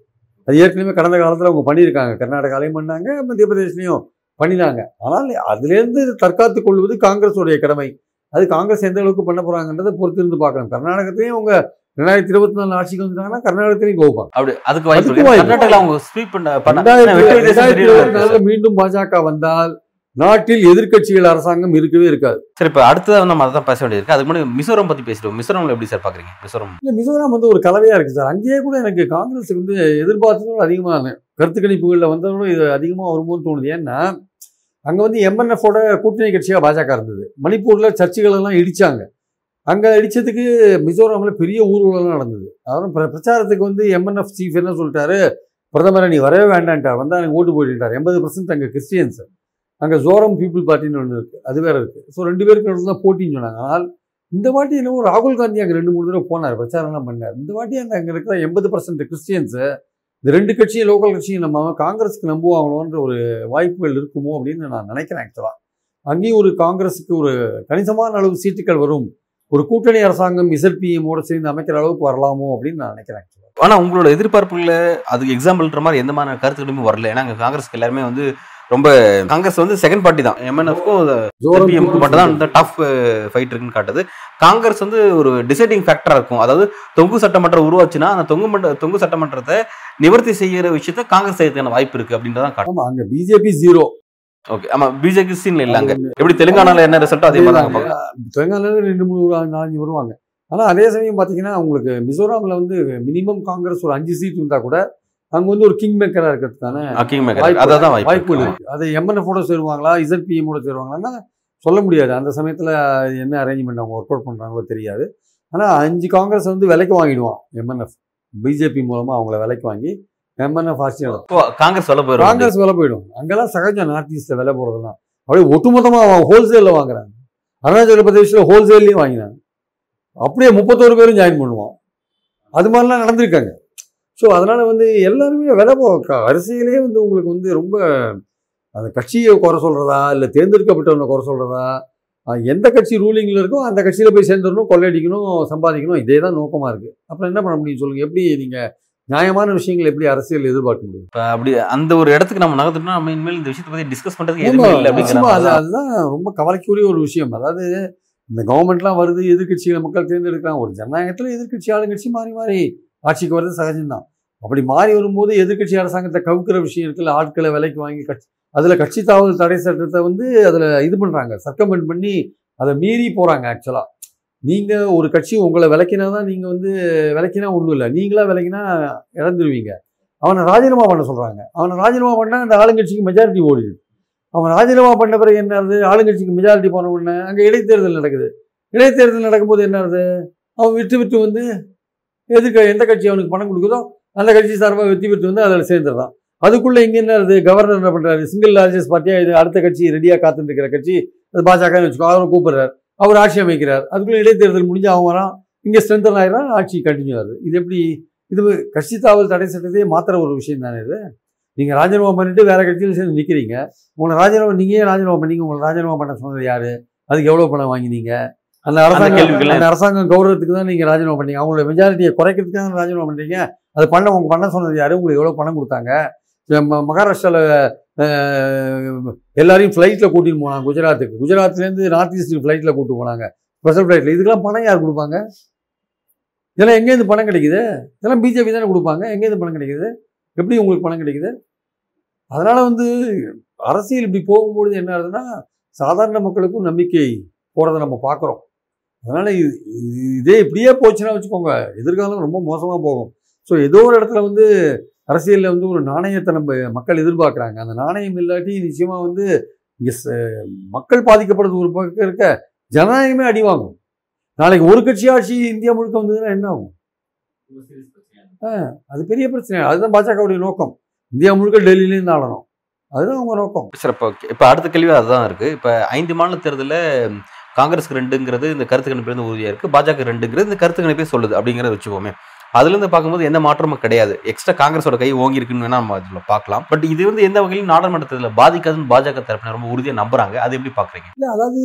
அது ஏற்கனவே கடந்த காலத்தில் அவங்க பண்ணியிருக்காங்க. கர்நாடகாலையும் பண்ணாங்க மத்திய பிரதேஷ்லையும் பண்ணினாங்க. ஆனால் அதுலேருந்து தற்காத்துக் கொள்வது காங்கிரஸுடைய கடமை. அது காங்கிரஸ் எந்த அளவுக்கு பண்ண போகிறாங்கன்றதை பொறுத்து இருந்து பார்க்கணும். கர்நாடகத்திலையும் அவங்க ரெண்டாயிரத்தி இருபத்தி நாலு ஆட்சிக்கு வந்துட்டாங்கன்னா கர்நாடகத்திலையும் கோப்பாங்க அப்படி அதுக்கு வாய்ப்பு அவங்க ஸ்வீப் பண்ண ரெண்டாயிரத்தி. இருபத்தி நாலுல மீண்டும் பாஜக வந்தால் நாட்டில் எதிர்க்கட்சிகள் அரசாங்கம் இருக்கவே இருக்காது. சரி இப்போ அடுத்ததாக நம்ம அதை தான் பேச வேண்டியிருக்கு அதுக்கு முன்னாடி மிசோரம் பற்றி பேசிடுவோம். மிசோரம்ல எப்படி சார் பார்க்குறீங்க மிசோரம். இல்லை மிசோரம் வந்து ஒரு கலவையாக இருக்குது சார். அங்கேயே கூட எனக்கு காங்கிரஸுக்கு வந்து எதிர்பார்த்ததோட அதிகமாக கருத்து கணிப்புகளில் வந்ததோட இது அதிகமாக வரும்போது தோணுது. ஏன்னா அங்கே வந்து எம்என்எஃபோட கூட்டணி கட்சியாக பாஜக இருந்தது. மணிப்பூரில் சர்ச்சுகள் எல்லாம் இடிச்சாங்க. அங்கே இடிச்சதுக்கு மிசோரமில் பெரிய ஊர்வலம் நடந்தது. பிர- பிரச்சாரத்துக்கு வந்து எம்என்எஃப் சீஃப் என்ன சொல்லிட்டாரு? பிரதமரை நீ வரவே வேண்டான்ட்டார் வந்தால் எனக்கு ஓட்டு போயிட்டார் எண்பது பர்சன்ட் அங்கே கிறிஸ்டியன்ஸ். அங்கே ஜோரம் பீப்புள் பார்ட்டின்னு ஒன்று இருக்குது அது வேறு இருக்குது ஸோ ரெண்டு பேருக்கு தான் போட்டின்னு சொன்னாங்க. ஆனால் இந்த வாட்டி என்னவோ ராகுல் காந்தி அங்கே ரெண்டு மூணு தடவை போனார். பிரச்சாரம்லாம் பண்ணார். இந்த வாட்டி அந்த அங்கே இருக்கிற எண்பது பர்சன்ட் கிறிஸ்டியன்ஸு இந்த ரெண்டு கட்சியும் லோக்கல் கட்சியும் நம்ம காங்கிரஸுக்கு நம்புவாங்களோன்ற ஒரு வாய்ப்புகள் இருக்குமோ அப்படின்னு நான் நினைக்கிறேன் ஆக்சுவலாக அங்கேயும் ஒரு காங்கிரஸுக்கு ஒரு கணிசமான அளவு சீட்டுகள் வரும். ஒரு கூட்டணி அரசாங்கம் இசல்பிஎம்மோட சேர்ந்து அமைக்கிற அளவுக்கு வரலாமோ அப்படின்னு நான் நினைக்கிறேன் ஆனால் உங்களோட எதிர்பார்ப்புகளில் அதுக்கு எக்ஸாம்பிள்ன்ற மாதிரி எந்த மாதிரி கருத்துக்களுமே வரல. ஏன்னா அங்கே காங்கிரஸ்க்கு எல்லாருமே வந்து ரொம்ப காங்கிரஸ் வந்து செகண்ட் பார்ட்டி தான். எம்என்எஃப்க்கும் மட்டும் தான் இந்த டஃப் ஃபைட் இருக்குன்னு காட்டுது. காங்கிரஸ் வந்து ஒரு டிசைடிங் ஃபேக்டரா இருக்கும். அதாவது தொங்கு சட்டமன்றம் உருவாச்சுன்னா அந்த தொங்கு மன்ற தொங்கு சட்டமன்றத்தை நிவர்த்தி செய்யற விஷயத்த காங்கிரஸ் செய்யறதுக்கான வாய்ப்பு இருக்கு அப்படின்றதான் காட்டும் அங்க பிஜேபி ஜீரோ ஓகே ஆமா பிஜேபி சீன்ல இல்ல அங்க. எப்படி தெலுங்கானால என்ன ரிசல்ட்டோ அதே மாதிரி தான். தெலுங்கானால ரெண்டு மூணு நாலஞ்சு வருவாங்க. ஆனா அதே சமயம் பாத்தீங்கன்னா உங்களுக்கு மிசோராம்ல வந்து மினிமம் காங்கிரஸ் ஒரு அஞ்சு சீட் இருந்தா கூட அங்க வந்து ஒரு கிங் மேக்கரா இருக்கிறதுக்கான ஆ, கிங் மேக்கர் வாய்ப்பு- அதான் வாய்ப்பு வாய்ப்புகள் இருக்கு. அது எம்என்எஃபோட சேருவாங்களா இசட்பிஎம்மோட சேருவாங்களான்னா சொல்ல முடியாது. அந்த சமயத்துல என்ன அரேஞ்ச்மெண்ட் அவங்க ஒர்க் அவுட் பண்றாங்களோ தெரியாது. ஆனா அஞ்சு காங்கிரஸ் வந்து விலைக்கு வாங்கிடுவான் எம்என்எஃப் பிஜேபி மூலமா அவங்கள விலைக்கு வாங்கி எம்என்எஃப் ஆட்சி காங்கிரஸ் சொல்ல போயிடும். காங்கிரஸ் விலை போயிடும். அங்கெல்லாம் சகஜம் நார்த் ஈஸ்ட்ல விலை போறதெல்லாம் அப்படியே ஒட்டுமொத்தமா ஹோல்சேல்ல வாங்குறாங்க அருணாச்சல பிரதேஷ்ல ஹோல்சேல்லையும் வாங்கினாங்க அப்படியே முப்பத்தோரு பேரும் ஜாயின் பண்ணுவோம் அது மாதிரிலாம் நடந்திருக்காங்க. ஸோ அதனால வந்து எல்லாருமே விலை அரசியலே வந்து உங்களுக்கு வந்து ரொம்ப அந்த கட்சியை குறை சொல்றதா இல்லை தேர்ந்தெடுக்கப்பட்டவனை குறை சொல்றதா அஹ் எந்த கட்சி ரூலிங்ல இருக்கோ அந்த கட்சியில போய் சேர்ந்துடணும் கொள்ளையடிக்கணும் சம்பாதிக்கணும் இதே தான் நோக்கமா இருக்கு. அப்புறம் என்ன பண்ண முடியும் சொல்லுங்க? எப்படி நீங்க நியாயமான விஷயங்கள் எப்படி அரசியல் எதிர்பார்க்க முடியும்? இப்ப அப்படி அந்த ஒரு இடத்துக்கு நம்ம நகர்த்தோம்னா நம்ம இனிமேல் இந்த விஷயத்தை பத்தி டிஸ்கஸ் பண்றதுக்கு ஆமா, எதுவுமே இல்லை நிச்சயமா அது அதுதான் ரொம்ப கவலைக்குரிய ஒரு விஷயம். அதாவது இந்த கவர்மெண்ட்லாம் வருது எதிர்க்கட்சிகளை மக்கள் தேர்ந்தெடுக்கிறாங்க ஒரு ஜனநாயகத்தில் எதிர்க்கட்சி ஆளுங்கட்சி மாறி மாறி. ஆட்சிக்கு வர்றது சகஜம்தான். அப்படி மாறி வரும்போது எதிர்க்கட்சி அரசாங்கத்தை கவுக்கிற விஷயம் இருக்குல்ல ஆட்களை விலைக்கு வாங்கி கட்சி அதில் கட்சி தாவல் தடை சட்டத்தை வந்து அதில் இது பண்ணுறாங்க சர்க்கமெண்ட் பண்ணி அதை மீறி போகிறாங்க ஆக்சுவலாக நீங்கள் ஒரு கட்சி உங்களை விளக்கினா தான் நீங்கள் வந்து விளக்கினா ஒன்றும் இல்லை. நீங்களா விளக்கினா இழந்துருவீங்க அவனை ராஜினாமா பண்ண சொல்கிறாங்க அவனை ராஜினாமா பண்ணால் அந்த ஆளுங்கட்சிக்கு மெஜாரிட்டி ஓடிடுது அவன் ராஜினாமா பண்ண பிறகு என்னது ஆளுங்கட்சிக்கு மெஜாரிட்டி போன உடனே அங்கே இடைத்தேர்தல் நடக்குது. இடைத்தேர்தல் நடக்கும்போது என்ன ஆகுது? அவன் விட்டு விட்டு வந்து எதுக்கு எந்த கட்சி அவனுக்கு பணம் கொடுக்குதோ அந்த கட்சி சார்பாக வெற்றி பெற்று வந்து அதில் சேர்ந்துடுறான். அதுக்குள்ளே இங்கே என்ன அது? கவர்னர் என்ன பண்ணுறாரு சிங்கிள் லார்ஜஸ்ட் பார்ட்டியாக இது அடுத்த கட்சி ரெடியாக காத்துட்டு இருக்கிற கட்சி? அது பாஜகன்னு வச்சுக்கோ அவரை கூப்பிடுறாரு. அவர் ஆட்சி அமைக்கிறார். அதுக்குள்ளே இடைத்தேர்தல் முடிஞ்சு அவன் வரான். இங்கே ஸ்ட்ரென்தன் ஆகிறான் ஆட்சி கண்டினியூ ஆகுது. இது எப்படி? இது கட்சி தாவல் தடை சட்டத்தையே மாத்திர ஒரு விஷயம் தானே இது? நீங்கள் ராஜினாமா பண்ணிட்டு வேறு கட்சியில் சேர்ந்து நிற்கிறீங்க உங்களை ராஜினாமா நீங்கள் ராஜினாமா பண்ணீங்க? உங்களை ராஜினாமா பண்ண சொன்னது யார்? அதுக்கு எவ்வளோ பணம் வாங்கினீங்க? அந்த அரசாங்கம் அரசாங்கம் கௌரவத்துக்கு தான் நீங்கள் ராஜினாமா பண்ணீங்க. அவங்களோட மெஜாரிட்டியை குறைக்கிறதுக்கு தான் ராஜினாமா பண்ணுறீங்க அது பண்ண உங்க பண்ண சொன்னது யாரு? உங்களுக்கு எவ்வளோ பணம் கொடுத்தாங்க? ம- மகாராஷ்டிரால அஹ், எல்லாரையும் ஃப்ளைட்டில் கூட்டிட்டு போனாங்க குஜராத்துக்கு. குஜராத்லேருந்து நார்த் ஈஸ்ட் ஃப்ளைட்டில் கூட்டிட்டு போனாங்க. ஸ்பெஷல் ஃப்ளைட்டில் இதுக்கெல்லாம் பணம் யார் கொடுப்பாங்க? இதெல்லாம் எங்கேருந்து பணம் கிடைக்குது? இதெல்லாம் பிஜேபி தானே கொடுப்பாங்க. எங்கேருந்து பணம் கிடைக்குது? எப்படி உங்களுக்கு பணம் கிடைக்குது? அதனால வந்து அரசியல் இப்படி போகும்பொழுது என்ன ஆகுதுன்னா சாதாரண மக்களுக்கும் நம்பிக்கை போகிறத நம்ம பார்க்குறோம். அதனால் இது இதே இப்படியே போச்சுன்னா வச்சுக்கோங்க எதிர்காலம் ரொம்ப மோசமாக போகும். ஸோ ஏதோ ஒரு இடத்துல வந்து அரசியலில் வந்து ஒரு நாணயத்தை நம்ம மக்கள் எதிர்பார்க்குறாங்க. அந்த நாணயம் இல்லாட்டி நிச்சயமாக வந்து இங்கே மக்கள் பாதிக்கப்படுறது ஒரு பக்கம் இருக்க ஜனநாயகமே அடி வாங்கும். நாளைக்கு ஒரு கட்சி ஆட்சி இந்தியா முழுக்க வந்ததுன்னா என்ன ஆகும்? அது பெரிய பிரச்சனை. அதுதான் பாஜகவுடைய நோக்கம். இந்தியா முழுக்க டெல்லியிலேருந்து ஆளணும். அதுதான் அவங்க நோக்கம். சார் இப்போ இப்போ அடுத்த கேள்வி அதுதான் இருக்குது இப்போ ஐந்து மாநில தேர்தலில் காங்கிரஸ்க்கு ரெண்டுங்கிறது இந்த கருத்து கணிப்பிலிருந்து உறுதியாக இருக்குது பாஜக ரெண்டுங்கிறது இந்த கருத்து கணிப்பே சொல்லுது அப்படிங்கிறத வச்சுக்கோமே. அதுலேருந்து பார்க்கும்போது எந்த மாற்றமும் கிடையாது. எக்ஸ்ட்ரா காங்கிரஸோட கை ஓங்கி இருக்குன்னு வேணா நம்ம அதில் பார்க்கலாம். பட் இது வந்து எந்த வகையிலும் நாடாளுமன்றத்தில் பாதிக்காதுன்னு பாஜக தரப்பினர் ரொம்ப உறுதியாக நம்புறாங்க. அது எப்படி பார்க்குறீங்க? இல்லை அதாவது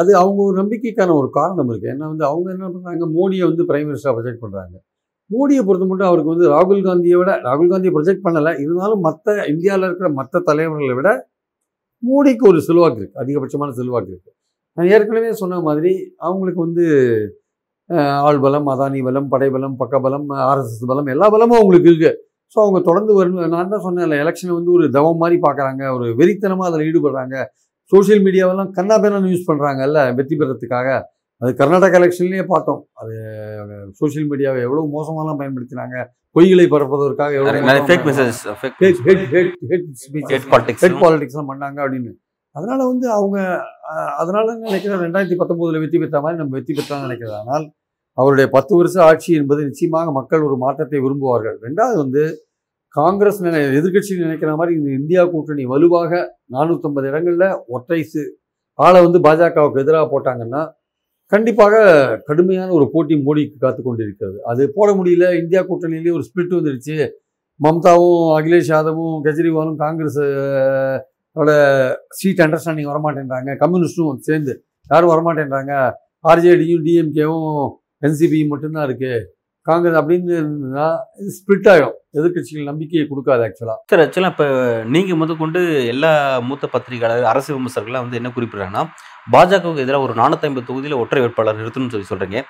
அது அவங்க ஒரு நம்பிக்கைக்கான ஒரு காரணம் இருக்குது ஏன்னா வந்து அவங்க என்ன பண்ணுறாங்க மோடியை வந்து பிரைம் மினிஸ்டராக ப்ரொஜெக்ட் பண்ணுறாங்க மோடியை பொறுத்த மட்டும் அவருக்கு வந்து ராகுல் காந்தியை விட ராகுல் காந்தியை ப்ரொஜெக்ட் பண்ணலை. இருந்தாலும் மற்ற இந்தியாவில் இருக்கிற மற்ற தலைவர்களை விட மோடிக்கு ஒரு செல்வாக்கு இருக்குது அதிகபட்சமான செல்வாக்கு இருக்குது நான் ஏற்கனவே சொன்ன மாதிரி அவங்களுக்கு வந்து ஆள் பலம் அதானி பலம் படைபலம் பக்கபலம் ஆர்எஸ்எஸ் பலம் எல்லா பலமும் அவங்களுக்கு இருக்குது ஸோ அவங்க தொடர்ந்து வரணும் நான் தான் சொன்னேன்ல எலெக்ஷனை வந்து ஒரு தவம் மாதிரி பார்க்குறாங்க ஒரு வெறித்தனமாக அதில் ஈடுபடுறாங்க. சோஷியல் மீடியாவெல்லாம் கண்ணா பேனான்னு யூஸ் பண்ணுறாங்கல்ல வெற்றி பெறத்துக்காக. அது கர்நாடகா எலெக்ஷன்லேயே பார்த்தோம். அது சோஷியல் மீடியாவை எவ்வளோ மோசமாலாம் பயன்படுத்தினாங்க பொய்களை பரப்புவதற்காக பாலிடிக்ஸ் ஹெட் பாலிடிக்ஸ்லாம் பண்ணாங்க அப்படின்னு. அதனால் வந்து அவங்க அதனால் அதனால நினைக்கிறேன் ரெண்டாயிரத்தி பத்தொம்போதில் வெற்றி பெற்ற மாதிரி நம்ம வெற்றி பெற்றான்னு நினைக்கிறது ஆனால் அவருடைய பத்து வருஷ ஆட்சி என்பது நிச்சயமாக மக்கள் ஒரு மாற்றத்தை விரும்புவார்கள். ரெண்டாவது வந்து காங்கிரஸ் நினை எதிர்க்கட்சிகள் நினைக்கிற மாதிரி இந்த இந்தியா கூட்டணி வலுவாக நானூற்றம்பது இடங்களில் ஒற்றைசு ஆளை வந்து பாஜகவுக்கு எதிராக போட்டாங்கன்னா கண்டிப்பாக கடுமையான ஒரு போட்டி மோடிக்கு காத்து கொண்டிருக்கிறது. அது போட முடியல. இந்தியா கூட்டணியிலேயே ஒரு ஸ்பிளிட் வந்துருச்சு. மம்தாவும் அகிலேஷ் யாதவும் கெஜ்ரிவாலும் காங்கிரஸ் அஹ், சீட் அண்டர்ஸ்டாண்டிங் வரமாட்டேன்றாங்க. கம்யூனிஸ்டும் சேர்ந்து யாரும் வரமாட்டேன்றாங்க. ஆர்ஜேடியும் டிஎம்கேவும் என்சிபியும் மட்டும்தான் இருக்குது காங்கிரஸ் அப்படின்னு இருந்ததுன்னா இது ஸ்பிளிட் ஆகும் எதிர்கட்சிகள் நம்பிக்கையை கொடுக்காது ஆக்சுவலாக சார் ஆக்சுவலாக இப்போ நீங்கள் முதற்கொண்டு எல்லா மூத்த பத்திரிகையாளர் அரசு விமர்சகர்கள்லாம் வந்து என்ன குறிப்பிடுறாங்கன்னா பாஜகவுக்கு எதிராக ஒரு நானூற்றி ஐம்பது தொகுதியில் ஒற்றை வேட்பாளர் நிறுத்தணும்னு சொல்லி சொல்கிறீங்க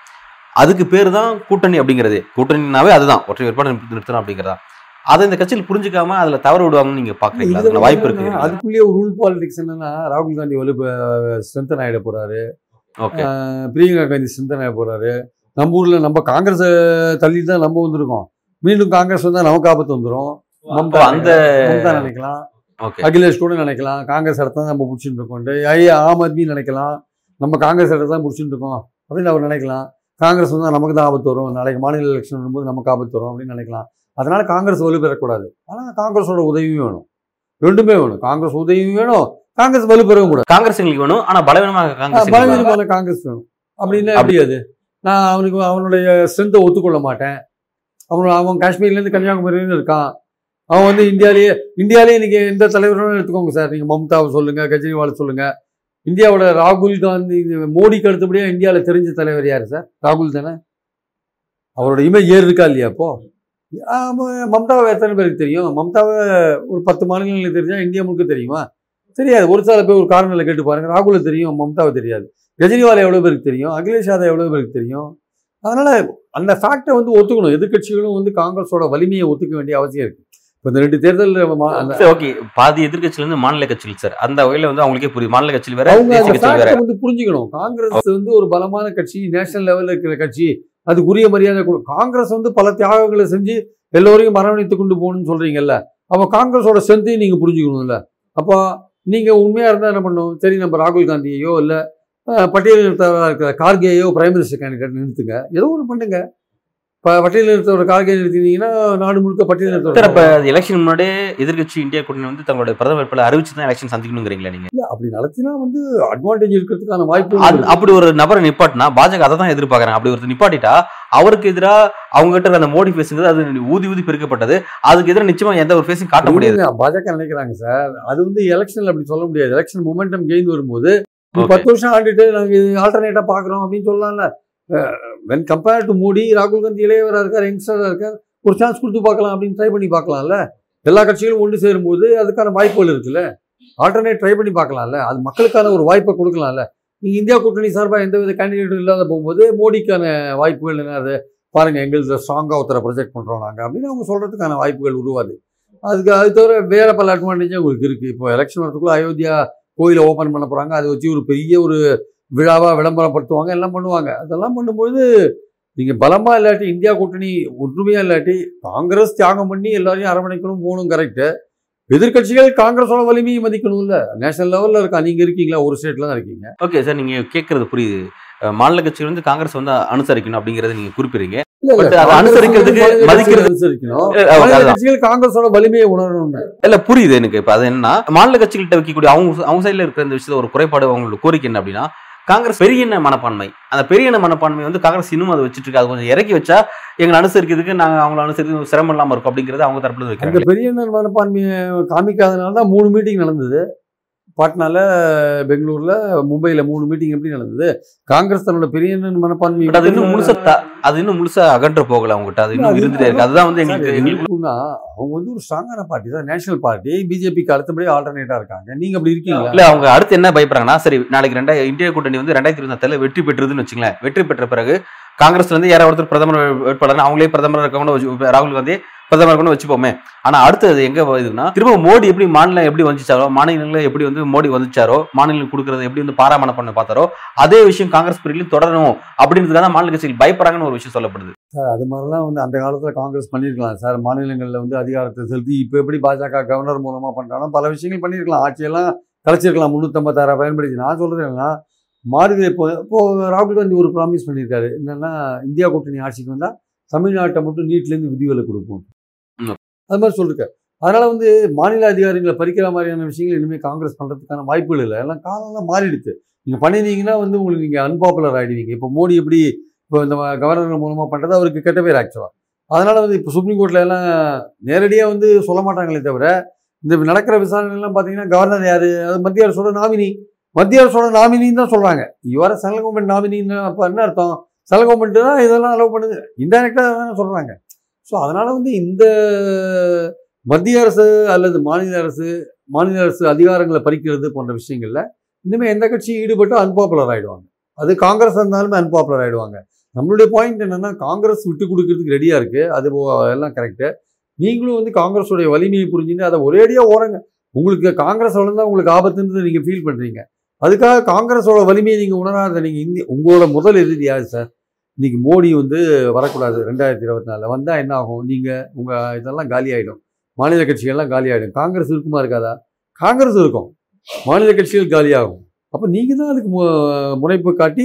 அதுக்கு பேர் தான் கூட்டணி அப்படிங்கிறது. கூட்டணினாவே அதுதான். ஒற்றை வேட்பாளர் நிறுத்தணும் அப்படிங்கிறதா. அதை இந்த கட்சியில் புரிஞ்சுக்காம அதில் தவறு விடுவாங்கன்னு நீங்கள் பார்க்குறீங்களா அதுக்கான வாய்ப்பு இருக்கு. அதுக்குள்ளேயே ஒரு ரூல் பாலிடிக்ஸ் என்னன்னா ராகுல் காந்தி வலு ஸ்ட்ரென்தன் ஆகிட போறாரு. பிரியங்கா காந்தி ஸ்ட்ரென்தன் ஆகிட போறாரு. நம்ம ஊர்ல நம்ம காங்கிரஸ் தள்ளி தான் நம்ம வந்திருக்கோம். மீண்டும் காங்கிரஸ் வந்தா நமக்கு ஆபத்து வந்துடும் மம்தா அந்த நினைக்கலாம். அகிலேஷ் கூட நினைக்கலாம். காங்கிரஸ் இடத்த தான் நம்ம பிடிச்சிட்டு இருக்கோம். ஐ ஆம் ஆத்மி நினைக்கலாம். நம்ம காங்கிரஸ் இடத்த தான் பிடிச்சிட்டு இருக்கோம். அப்படின்னு அவர் நினைக்கலாம். காங்கிரஸ் வந்தால் நமக்கு தான் ஆபத்து வரும். நாளைக்கு மாநில எலெக்ஷன் வரும்போது நமக்கு ஆபத்து வரும் அப்படின்னு நினைக்கலாம். அதனால காங்கிரஸ் வலு பெறக்கூடாது. ஆனால் காங்கிரஸோட உதவியும் வேணும். ரெண்டுமே வேணும். காங்கிரஸ் உதவியும் வேணும். காங்கிரஸ் வலு பெறவும் கூடாது. காங்கிரஸ் எங்களுக்கு வேணும். ஆனால் பலவீனமாக காங்கிரஸ். பலவீனமான காங்கிரஸ் வேணும். அப்படின்னா எப்படி அது? நான் அவனுக்கு அவனுடைய ஸ்ட்ரென்த்தை ஒத்துக்கொள்ள மாட்டேன். அவன் அவன் காஷ்மீர்லேருந்து கன்னியாகுமரியிலேருந்து இருக்கான். அவன் வந்து இந்தியாவிலேயே இந்தியாவிலேயே இன்னைக்கு எந்த தலைவரும் எடுத்துக்கோங்க சார். நீங்கள் மம்தாவை சொல்லுங்க கெஜ்ரிவால் சொல்லுங்க. இந்தியாவோட ராகுல் காந்தி மோடிக்கு அடுத்தபடியாக இந்தியாவில் தெரிஞ்ச தலைவர் யார் சார்? ராகுல் தானே? அவரோட இமேஜ் ஏறு இருக்கா இல்லையா அப்போ ஆமா, மம்தாவை எத்தனை பேருக்கு தெரியும்? மம்தாவை ஒரு பத்து மாநிலங்களுக்கு தெரிஞ்சா இந்தியா முழுக்க தெரியுமா? தெரியாது. ஒரு சில பேர் ஒரு காரணங்களை கேட்டு பாருங்க. ராகுல தெரியும் மம்தாவை தெரியாது. கெஜ்ரிவால் எவ்வளோ பேருக்கு தெரியும்? அகிலேஷ் யாதவ் எவ்வளோ பேருக்கு தெரியும்? அதனால அந்த ஃபேக்டை வந்து ஒத்துக்கணும். எதிர்க்கட்சிகளும் வந்து காங்கிரஸோட வலிமையை ஒத்துக்க வேண்டிய அவசியம் இருக்கு. இப்போ இந்த ரெண்டு தேர்தல் ஓகே. பாதி எதிர்க்கட்சியில இருந்து மாநில கட்சிகள் சார். அந்த வகையில வந்து அவங்களுக்கே புரியும். மாநில கட்சியில் வேற அவங்க கட்சியில் வந்து புரிஞ்சுக்கணும். காங்கிரஸ் வந்து ஒரு பலமான கட்சி நேஷனல் லெவலில் இருக்கிற கட்சி. அதுக்குரிய மரியாதை கொடு. காங்கிரஸ் வந்து பல தியாகங்களை செஞ்சு எல்லோரையும் அரவணைத்து கொண்டு போகணும்னு சொல்கிறீங்கல்ல அப்போ காங்கிரஸோட ஸ்ட்ரென்த்தையும் நீங்கள் புரிஞ்சுக்கணும்ல. அப்போ நீங்கள் உண்மையாக இருந்தால் என்ன பண்ணணும்? சரி நம்ம ராகுல் காந்தியையோ இல்லை அஹ், பட்டியலில் இருக்கிற கார்கேயோ பிரைம் மினிஸ்டர் கேண்டிடேட் நிறுத்துங்க. ஏதோ ஒன்று பண்ணுங்கள் இப்போ பட்டியல் நிறுத்தோட கார்கே நிறுத்தினீங்கன்னா நாடு முழுக்க பட்டியல் சார் நிறுத்தோட அப்ப எலெக்ஷன் முன்னாடியே எதிர்க்கட்சி இந்தியா கூட்டணி வந்து தங்களுடைய பிரதமர் வேட்பாளர் அறிவிச்சு தான் எலெக்ஷன் சந்திக்கணுங்கிறீங்களா நீங்க? இல்ல அப்படி நடத்தினா வந்து அட்வான்டேஜ் இருக்கிறதுக்கான வாய்ப்பு அப்படி ஒரு நபரை நிப்பாட்டினா பாஜக அதை தான் எதிர்பார்க்கறாங்க. அப்படி ஒருத்தர் நிப்பாட்டிட்டா அவருக்கு எதிராக அவங்க கிட்ட அந்த மோடி பேசுங்கிறது அது ஊதி ஊதி பெருக்கப்பட்டது. அதுக்கு எதிராக நிச்சயமா எந்த ஒரு பேஸும் காட்ட முடியாது. பாஜக நினைக்கிறாங்க சார். அது வந்து எலெக்ஷன்ல அப்படி சொல்ல முடியாது. எலெக்ஷன் மொமெண்டம் கெயின் வரும்போது. பத்து வருஷம் ஆண்டுட்டு நாங்க ஆல்டர்னேட்டா பாக்குறோம் அப்படின்னு சொல்லலாம்ல. வென் கம்பேர் டு மோடி ராகுல் காந்தி இளையவராக இருக்கார் யங்ஸ்டராக இருக்கார் ஒரு சான்ஸ் கொடுத்து பார்க்கலாம் அப்படின்னு ட்ரை பண்ணி பார்க்கலாம்ல? எல்லா கட்சிகளும் ஒன்று சேரும்போது அதுக்கான வாய்ப்புகள் இருக்குல்ல? ஆல்டர்னேட் ட்ரை பண்ணி பார்க்கலாம்ல? அது மக்களுக்கான ஒரு வாய்ப்பை கொடுக்கலாம்ல? நீங்கள் இந்தியா கூட்டணி சார்பாக எந்த வித கேண்டிடேட்டும் இல்லாத போகும்போது மோடிக்கான வாய்ப்புகள் என்னது பாருங்கள் எங்களுக்கு ஸ்ட்ராங்காக ஒருத்தரை ப்ரொஜெக்ட் பண்ணுறோம் நாங்கள் அப்படின்னு அவங்க சொல்கிறதுக்கான வாய்ப்புகள் உருவாது. அதுக்கு அது தவிர வேற பல அட்வான்டேஜும் உங்களுக்கு இருக்குது இப்போ எலெக்ஷன் வரதுக்குள்ளே அயோத்தியா கோயிலை ஓப்பன் பண்ண போகிறாங்க அதை வச்சு ஒரு பெரிய ஒரு விழாவா விளம்பரப்படுத்துவாங்க எல்லாம் பண்ணுவாங்க. அதெல்லாம் பண்ணும்போது நீங்க பலமா இல்லாட்டி இந்தியா கூட்டணி ஒற்றுமையா இல்லாட்டி காங்கிரஸ் தியாகம் பண்ணி எல்லாரையும் அரவணைக்கணும் போகணும் கரெக்ட் எதிர்க்கட்சிகள் காங்கிரஸோட வலிமையை மதிக்கணும்ல. நேஷனல் லெவல்ல இருக்கா? நீங்க இருக்கீங்களா? ஒரு ஸ்டேட்ல தான் இருக்கீங்க. ஓகே சார் நீங்க கேட்கறது புரியுது. மாநில கட்சிகள் வந்து காங்கிரஸ் வந்து அனுசரிக்கணும் அப்படிங்கறத நீங்க குறிப்பிடுறீங்க. இல்ல, இல்ல, காங்கிரஸோட வலிமையை உணரணும்னு. இல்ல புரியுது எனக்கு. இப்ப அது என்னன்னா மாநில கட்சிகள்கிட்ட வைக்கக்கூடிய அவங்க அவங்க சைடுல இருக்கிற இந்த விஷயத்துல ஒரு குறைபாடு அவங்களோட கோரிக்கை என்ன அப்படின்னா காங்கிரஸ் பெரிய எண்ண மனப்பான்மை? அந்த பெரிய எண்ண மனப்பான்மை வந்து காங்கிரஸ் இன்னும் அதை வச்சுட்டு இருக்கு. அது கொஞ்சம் இறக்கி வச்சா எங்களை அனுசரிக்கிறதுக்கு நாங்க அவங்கள அனுசரிக்க சிரமம் இல்லாமல் இருக்கும் அப்படிங்கறது அவங்க தரப்புல வைக்கிறாங்க. பெரிய மனப்பான்மையை காமிக்காதனால தான் மூணு மீட்டிங் நடந்தது. பாட்னால பெங்களூர்ல மும்பைல மூணு மீட்டிங் எப்படி நடந்தது? காங்கிரஸ் தன்னோட பெரிய மனப்பான்மை அது இன்னும் முழுசா அது இன்னும் முழுசா அகன்ற போகல அவங்ககிட்ட. அது இன்னும் இருந்துட்டே இருக்கு. அதுதான் வந்து எங்களுக்கு அவங்க வந்து ஒரு ஸ்ட்ராங்கான பார்ட்டி தான். நேஷனல் பார்ட்டி பிஜேபிக்கு அடுத்தபடி ஆல்டர்னேட்டா இருக்காங்க. நீங்க அப்படி இருக்கீங்களா? இல்ல அவங்க அடுத்து என்ன பயப்படுறாங்கன்னா சரி நாளைக்கு ரெண்டாயிரம் இந்தியா கூட்டணி வந்து ரெண்டாயிரத்தி இருபத்தி வெற்றி பெற்றதுன்னு வச்சுங்களேன் வெற்றி பெற்ற பிறகு காங்கிரஸ்ல இருந்து யாராவது ஒருத்தர் பிரதமர் வேட்பாளர் அவங்களே பிரதமர் இருக்கவங்க வச்சு ராகுல் காந்தி பிரதமர் இருக்கணும் வச்சுப்போமே. ஆனா அடுத்தது எங்க இதுனா திரும்ப மோடி எப்படி மாநிலம் எப்படி வந்துச்சாரோ மாநிலங்களை எப்படி வந்து மோடி வந்துச்சாரோ மாநிலம் கொடுக்கறது எப்படி வந்து பாராமண பண்ண பார்த்தாரோ அதே விஷயம் காங்கிரஸ் பிரிவிலும் தொடரணும் அப்படின்றதுக்காக மாநில கட்சிகள் பயப்படுறாங்கன்னு ஒரு விஷயம் சொல்லப்படுது. அது மாதிரிலாம் வந்து அந்த காலத்தில் காங்கிரஸ் பண்ணியிருக்கலாம் சார். மாநிலங்களில் வந்து அதிகாரத்தை செலுத்தி இப்போ எப்படி பாஜக கவர்னர் மூலமாக பண்ணுறாலும் பல விஷயங்கள் பண்ணியிருக்கலாம். ஆட்சியெல்லாம் கலைச்சிருக்கலாம். முந்நூற்றம்பத்தாயிரம் பயன்படுத்தி. நான் சொல்கிறது என்னன்னா மாறுது இப்போ இப்போ ராகுல் காந்தி ஒரு ப்ராமிஸ் பண்ணியிருக்காரு. என்னன்னா இந்தியா கூட்டணி ஆட்சிக்கு வந்தா தமிழ்நாட்டை மட்டும் நீட்லேருந்து விதிவிலக்கு கொடுப்போம். அது மாதிரி சொல்லிருக்காரு அதனால வந்து மாநில அதிகாரிகளை பறிக்கிற மாதிரியான விஷயங்கள் இனிமேல் காங்கிரஸ் பண்றதுக்கான வாய்ப்புகள் இல்லை. எல்லாம் காலம்லாம் மாறிடுச்சு. நீங்க பண்ணிருந்தீங்கன்னா வந்து உங்களுக்கு நீங்க அன்பாப்புலர் ஆயிடுவீங்க. இப்போ மோடி எப்படி இப்போ இந்த கவர்னர் மூலமா பண்றது அவருக்கு கெட்ட பேர் ஆக்சுவலா அதனால வந்து இப்போ சுப்ரீம் கோர்ட்ல எல்லாம் நேரடியாக வந்து சொல்ல மாட்டாங்களே தவிர இந்த நடக்கிற விசாரணை எல்லாம் பார்த்தீங்கன்னா கவர்னர் யாரு? அது மத்திய அரசோட நாமினி. மத்திய அரசோட நாமினின்னு தான் சொல்கிறாங்க இவர சென்ட்ரல் கவர்மெண்ட் நாமினின்னு அப்போ என்ன அர்த்தம்? சென்ட்ரல் கவர்மெண்ட் தான் இதெல்லாம் அலோவ் பண்ணுது. இன்டைரக்டாக தானே சொல்கிறாங்க ஸோ அதனால் வந்து இந்த மத்திய அரசு அல்லது மாநில அரசு மாநில அரசு அதிகாரங்களை பறிக்கிறது போன்ற விஷயங்களில் இனிமேல் எந்த கட்சியும் ஈடுபட்டு அன்பாப்புலர் ஆகிடுவாங்க அது காங்கிரஸ் இருந்தாலுமே அன்பாப்புலர் ஆகிடுவாங்க நம்மளுடைய பாயிண்ட் என்னென்னா காங்கிரஸ் விட்டு கொடுக்கறதுக்கு ரெடியாக இருக்குது அது போ- எல்லாம் கரெக்டு நீங்களும் வந்து காங்கிரஸுடைய வலிமையை புரிஞ்சுட்டு அதை ஒரேடியாக ஓரங்க உங்களுக்கு காங்கிரஸ் வளர்ந்தால் உங்களுக்கு ஆபத்துன்றது நீங்கள் ஃபீல் பண்ணுறீங்க அதுக்காக காங்கிரஸோட வலிமையை நீங்கள் உணராத நீங்கள் இந்திய உங்களோட முதல் எதிரி யார் சார்? இன்றைக்கி மோடி வந்து வரக்கூடாது ரெண்டாயிரத்தி இருபத்தி நாலில். வந்தால் என்ன ஆகும்? நீங்கள் உங்கள் இதெல்லாம் காலி மாநில கட்சிகள்லாம் காலி ஆகிடும் காங்கிரஸ் இருக்குமா இருக்காதா? காங்கிரஸ் இருக்கும். மாநில கட்சிகள் காலியாகும் அப்போ நீங்கள் தான் அதுக்கு மு- முனைப்பு காட்டி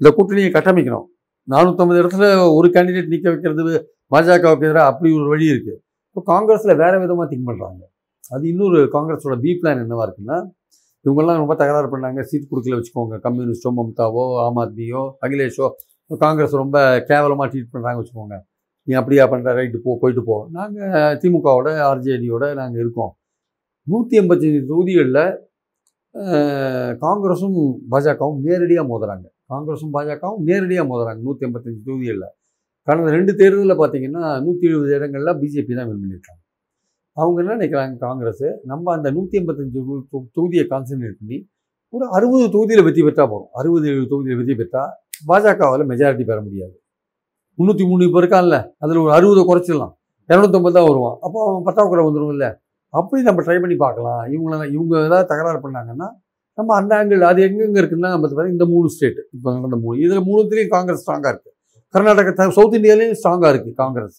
இந்த கூட்டணியை கட்டமைக்கணும். நானூற்றம்பது இடத்துல ஒரு கேண்டிடேட் நிற்க வைக்கிறது பாஜகவுக்கு எதிராக அப்படி ஒரு வழி இருக்குது இப்போ காங்கிரஸில் வேறு விதமாக திங்க் பண்ணுறாங்க அது இன்னொரு காங்கிரஸோட பி பிளான் என்னவா இருக்குன்னா இவங்கெல்லாம் ரொம்ப தகராறு பண்ணாங்க. சீட் கொடுக்கல வச்சுக்கோங்க. கம்யூனிஸ்டோ மம்தாவோ ஆம் ஆத்மியோ அகிலேஷோ காங்கிரஸ் ரொம்ப கேவலமாக ட்ரீட் பண்ணுறாங்க வச்சுக்கோங்க. நீ அப்படியா பண்ணுற ரைட்டு போ போயிட்டு போ. நாங்கள் திமுகவோட ஆர்ஜேடியோட நாங்கள் இருக்கோம். நூற்றி எண்பத்தஞ்சு தொகுதிகளில் காங்கிரஸும் பாஜகவும் நேரடியாக மோதுறாங்க. காங்கிரஸும் பாஜகவும் நேரடியாக மோதுறாங்க நூற்றி எண்பத்தஞ்சு தொகுதிகளில். கடந்த ரெண்டு தேர்தலில் பார்த்தீங்கன்னா நூற்றி எழுபது இடங்களில் பிஜேபி தான் வின் பண்ணியிருக்காங்க. அவங்க என்ன நினைக்கிறாங்க காங்கிரஸ்? நம்ம அந்த நூற்றி ஐம்பத்தஞ்சு தொகுதியை கான்சன்ட்ரேட் பண்ணி ஒரு அறுபது தொகுதியில் வெற்றி பெற்றா போகும் அறுபது எழுபது தொகுதியில் வெற்றி பெற்றால் பாஜகவால் மெஜாரிட்டி பெற முடியாது. முந்நூற்றி மூணு இப்போ இருக்கான்ல அதில் ஒரு அறுபதை குறைச்சிடலாம். இரநூத்தொம்பது தான் வருவான். அப்போ அவன் பற்றாக்குறை வந்துடும் இல்லை அப்படி நம்ம ட்ரை பண்ணி பார்க்கலாம். இவங்கள இவங்க ஏதாவது தகராறு பண்ணாங்கன்னா நம்ம அந்த ஆங்கிள் அது எங்கெங்கே இருக்குன்னா நம்ம பார்த்தா இந்த மூணு ஸ்டேட் இப்போ நடந்த மூணு இதில் மூணுத்துலேயும் காங்கிரஸ் ஸ்ட்ராங்காக இருக்குது கர்நாடகா சவுத் இந்தியாலேயும் ஸ்ட்ராங்காக இருக்குது காங்கிரஸ்.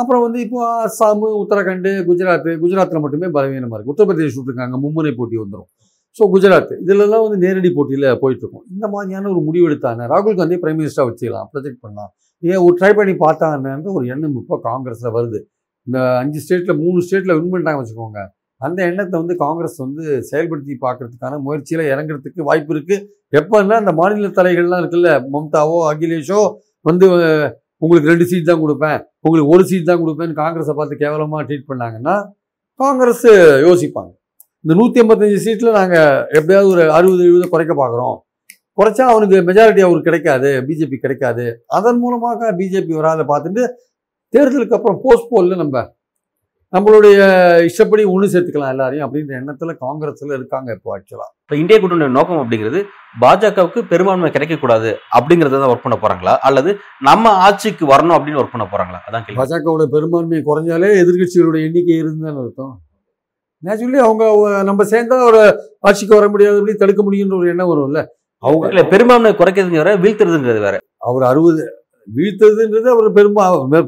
அப்புறம் வந்து இப்போ அஸ்ஸாமு உத்தரகண்டு குஜராத் குஜராத்தில் மட்டுமே பலவீனமாக இருக்குது உத்தரப்பிரதேஷ் விட்டுருக்காங்க மும்முனை போட்டி வந்துடும் ஸோ குஜராத் இதுலலாம் வந்து நேரடி போட்டியில் போயிட்டுருக்கும். இந்த மாதிரியான ஒரு முடிவு எடுத்தாங்க ராகுல் காந்தி பிரைம் மினிஸ்டராக வச்சுக்கலாம் ப்ரொஜெக்ட் பண்ணலாம். ஏன் ஒரு ட்ரை பண்ணி பார்த்தாங்கன்ற ஒரு எண்ணம் இப்போ காங்கிரஸில் வருது. இந்த அஞ்சு ஸ்டேட்டில் மூணு ஸ்டேட்டில் வின் பண்ணிட்டாங்க வச்சுக்கோங்க. அந்த எண்ணத்தை வந்து காங்கிரஸ் வந்து செயல்படுத்தி பார்க்கறதுக்கான முயற்சியில் இறங்குறதுக்கு வாய்ப்பு இருக்குது எப்போன்னா அந்த மாநில தலைகள்லாம் இருக்குல்ல மம்தாவோ அகிலேஷோ வந்து உங்களுக்கு ரெண்டு சீட் தான் கொடுப்பேன். உங்களுக்கு ஒரு சீட் தான் கொடுப்பேன்னு காங்கிரஸை பார்த்து கேவலமாக ட்ரீட் பண்ணாங்கன்னா காங்கிரஸ் யோசிப்பாங்க. இந்த நூற்றி ஐம்பத்தஞ்சு சீட்டில் நாங்கள் எப்படியாவது ஒரு அறுபது எழுபது குறைக்க பார்க்குறோம். குறைச்சா அவனுக்கு மெஜாரிட்டி அவருக்கு கிடைக்காது பிஜேபி கிடைக்காது. அதன் மூலமாக பிஜேபி வராத பார்த்துட்டு தேர்தலுக்கு அப்புறம் போஸ்ட் போலில் நம்ம நம்மளுடைய இஷ்டப்படி ஒன்று சேர்த்துக்கலாம் எல்லாரையும் அப்படின்ற எண்ணத்தில் காங்கிரஸில் இருக்காங்க இப்போ ஆக்சுவலாக இப்போ இந்திய கூட்டணியோட நோக்கம் அப்படிங்கிறது பாஜகவுக்கு பெரும்பான்மை கிடைக்கக்கூடாது அப்படிங்கறத தான் ஒர்க் பண்ண போறாங்களா? அல்லது நம்ம ஆட்சிக்கு வரணும் அப்படின்னு ஒர்க் பண்ண போறாங்களா? அதான் கேள்வி. பாஜகவோட பெரும்பான்மை குறைஞ்சாலே எதிர்க்கட்சிகளோட எண்ணிக்கை இருந்தான்னு அர்த்தம்? நேச்சுரலி அவங்க நம்ம சேர்ந்தா ஒரு ஆட்சிக்கு வர முடியாது அப்படி தடுக்க முடியுன்ற ஒரு எண்ணம் வரும்ல? அவங்க இல்ல பெரும்பான்மை குறைக்கிறதுங்க வேற வீழ்த்துறதுங்கிறது வேற. அவர் அறுபது வீழ்த்துறதுன்றது அவர் பெரும்பா